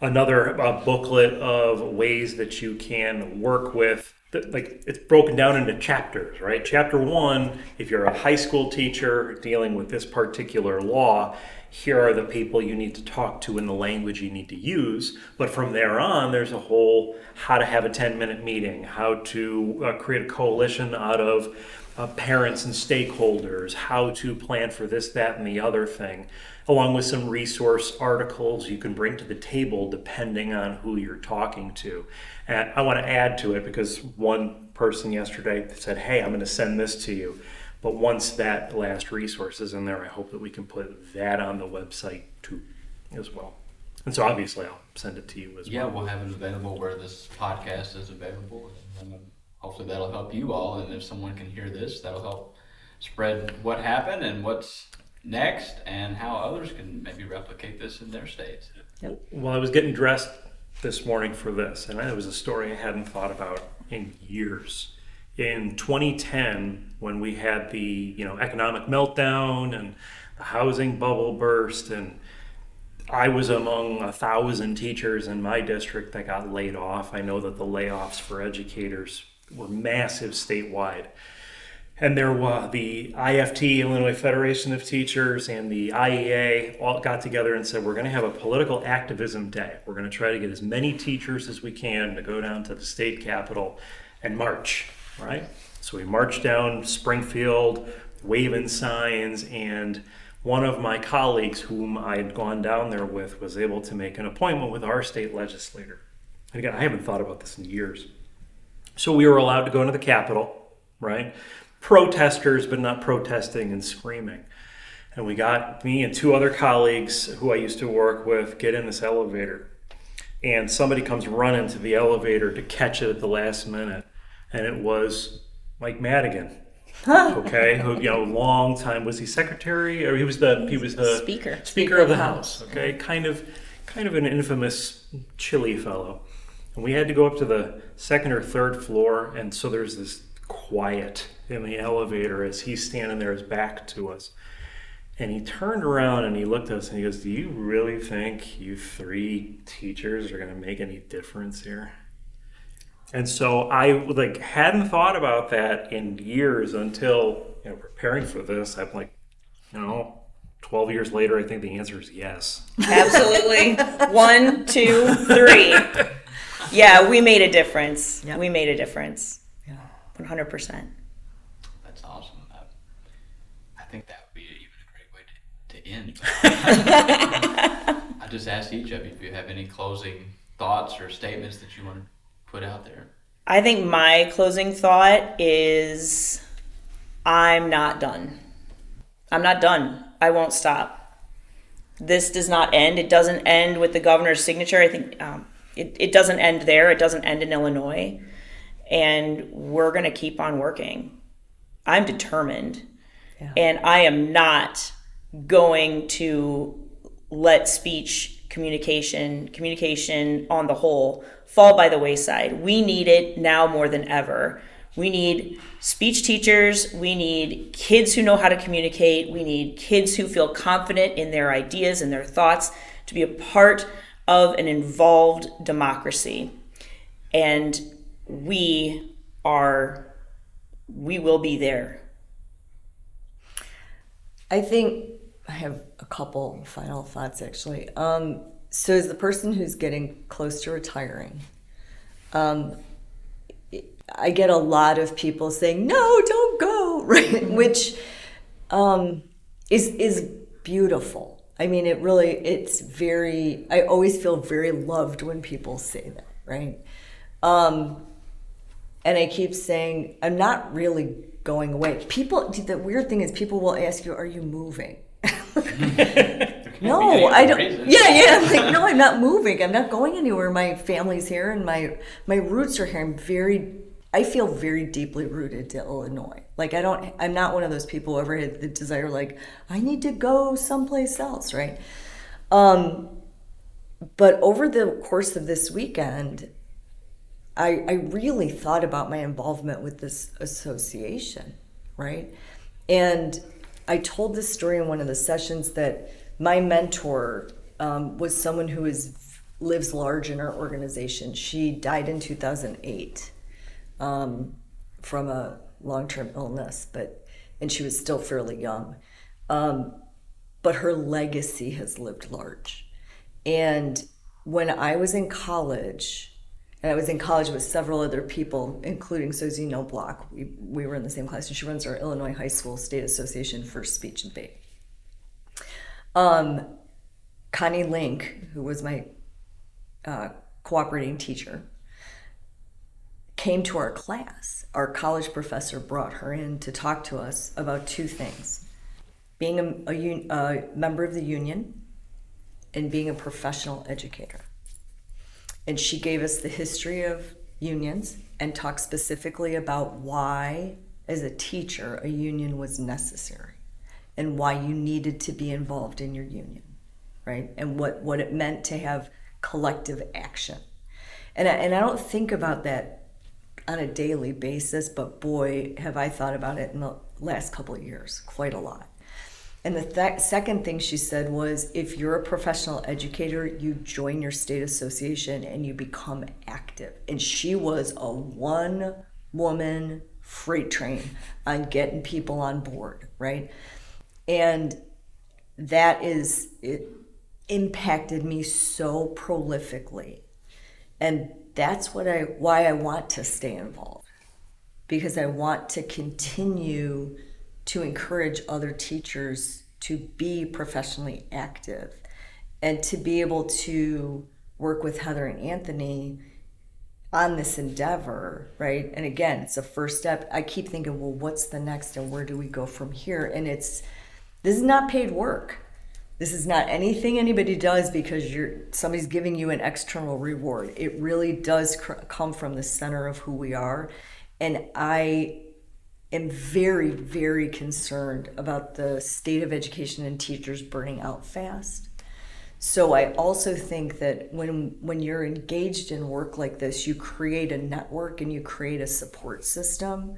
another uh, booklet of ways that you can work with like it's broken down into chapters right? Chapter one if you're a high school teacher dealing with this particular law here are the people you need to talk to in the language you need to use but from there on there's a whole how to have a 10 minute meeting how to uh, create a coalition out of uh, parents and stakeholders how to plan for this that and the other thing along with some resource articles you can bring to the table depending on who you're talking to. And I want to add to it because one person yesterday said, Hey, I'm going to send this to you. But once that last resource is in there, I hope that we can put that on the website too, as well. And so obviously, I'll send it to you as yeah, well. Yeah, we'll have it available where this podcast is available. And um, hopefully, that'll help you all. And if someone can hear this, that'll help spread what happened and what's next and how others can maybe replicate this in their states. Yep. Well, I was getting dressed this morning for this, and it was a story I hadn't thought about in years. In 2010, when we had the you know economic meltdown and the housing bubble burst, and I was among a thousand teachers in my district that got laid off. I know that the layoffs for educators were massive statewide and there were the IFT, Illinois Federation of Teachers, and the IEA all got together and said, We're going to have a political activism day. We're going to try to get as many teachers as we can to go down to the state capitol and march, right? So we marched down Springfield, waving signs, and one of my colleagues, whom I had gone down there with, was able to make an appointment with our state legislator. And again, I haven't thought about this in years. So we were allowed to go into the Capitol, right? protesters, but not protesting and screaming. And we got me and two other colleagues who I used to work with get in this elevator. And somebody comes running to the elevator to catch it at the last minute. And it was Mike Madigan. okay, who you know, long time was he secretary or he was the he was the speaker speaker of the house. Okay, kind of kind of an infamous chilly fellow. And we had to go up to the second or third floor, and so there's this quiet in the elevator as he's standing there, his back to us. And he turned around and he looked at us and he goes, Do you really think you three teachers are going to make any difference here? And so I like hadn't thought about that in years until you know preparing for this. I'm like, you know, 12 years later, I think the answer is yes. Absolutely. One, two, three. Yeah, we made a difference. Yep. We made a difference. Yeah. 100% That's awesome. Uh, I think that would be even a great way to, to end. I just ask each of you if you have any closing thoughts or statements that you want to put out there. I think my closing thought is I'm not done. I'm not done. I won't stop. This does not end. It doesn't end with the governor's signature. I think um, it, it doesn't end there. It doesn't end in Illinois. And we're going to keep on working. I'm determined. Yeah. And I am not going to let speech communication, communication on the whole, fall by the wayside. We need it now more than ever. We need speech teachers. We need kids who know how to communicate. We need kids who feel confident in their ideas and their thoughts to be a part of an involved democracy. And we are, we will be there. I think I have a couple final thoughts actually. Um, so, as the person who's getting close to retiring, um, I get a lot of people saying, "No, don't go," right? Which um, is is beautiful. I mean, it really it's very. I always feel very loved when people say that, right? Um, and I keep saying, I'm not really going away. People, the weird thing is, people will ask you, "Are you moving?" no, I don't. Reason. Yeah, yeah. I'm like, no, I'm not moving. I'm not going anywhere. My family's here, and my my roots are here. I'm very. I feel very deeply rooted to Illinois. Like I don't. I'm not one of those people who ever had the desire, like I need to go someplace else, right? Um, but over the course of this weekend, I, I really thought about my involvement with this association, right? And I told this story in one of the sessions that my mentor um, was someone who is lives large in our organization. She died in 2008 um, from a long-term illness, but and she was still fairly young. Um, but her legacy has lived large. And when I was in college, and I was in college with several other people, including Susie Block. We, we were in the same class, and she runs our Illinois High School State Association for Speech and Debate. Um, Connie Link, who was my uh, cooperating teacher, came to our class. Our college professor brought her in to talk to us about two things being a, a, a member of the union and being a professional educator. And she gave us the history of unions and talked specifically about why, as a teacher, a union was necessary and why you needed to be involved in your union, right? And what, what it meant to have collective action. And I, and I don't think about that on a daily basis, but boy, have I thought about it in the last couple of years quite a lot. And the th- second thing she said was if you're a professional educator, you join your state association and you become active. And she was a one woman freight train on getting people on board, right? And that is, it impacted me so prolifically. And that's what I, why I want to stay involved because I want to continue to encourage other teachers to be professionally active and to be able to work with Heather and Anthony on this endeavor, right? And again, it's a first step. I keep thinking, well, what's the next and where do we go from here? And it's this is not paid work. This is not anything anybody does because you're somebody's giving you an external reward. It really does cr- come from the center of who we are. And I am very, very concerned about the state of education and teachers burning out fast. So I also think that when when you're engaged in work like this, you create a network and you create a support system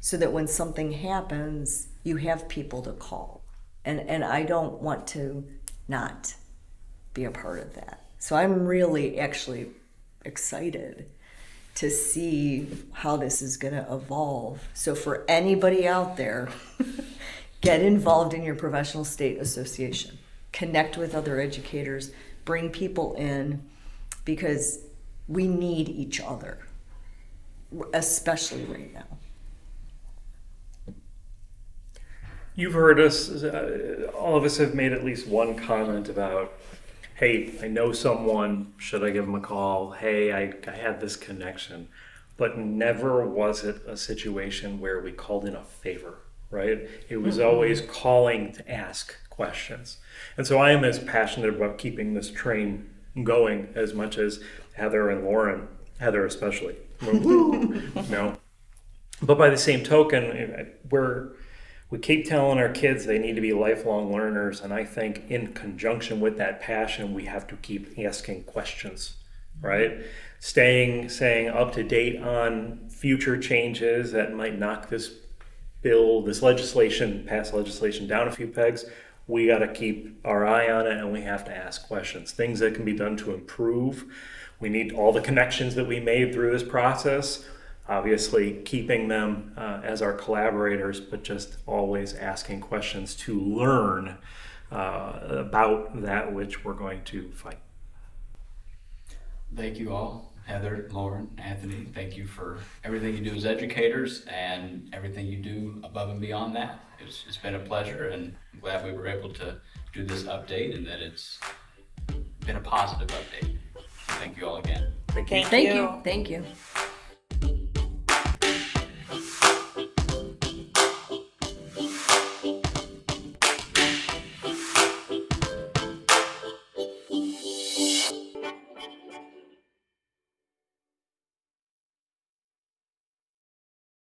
so that when something happens, you have people to call. And and I don't want to not be a part of that. So I'm really actually excited to see how this is going to evolve. So, for anybody out there, get involved in your professional state association, connect with other educators, bring people in because we need each other, especially right now. You've heard us, uh, all of us have made at least one comment about hey, I know someone, should I give them a call? Hey, I, I had this connection. But never was it a situation where we called in a favor, right? It was mm-hmm. always calling to ask questions. And so I am as passionate about keeping this train going as much as Heather and Lauren, Heather especially. you know. But by the same token, we're we keep telling our kids they need to be lifelong learners and i think in conjunction with that passion we have to keep asking questions right? Staying staying up to date on future changes that might knock this bill this legislation pass legislation down a few pegs we got to keep our eye on it and we have to ask questions. Things that can be done to improve. We need all the connections that we made through this process obviously keeping them uh, as our collaborators, but just always asking questions to learn uh, about that which we're going to fight. Thank you all, Heather, Lauren, Anthony. Thank you for everything you do as educators and everything you do above and beyond that. It's, it's been a pleasure, and I'm glad we were able to do this update and that it's been a positive update. Thank you all again. Thank you. Thank you. Thank you. Thank you.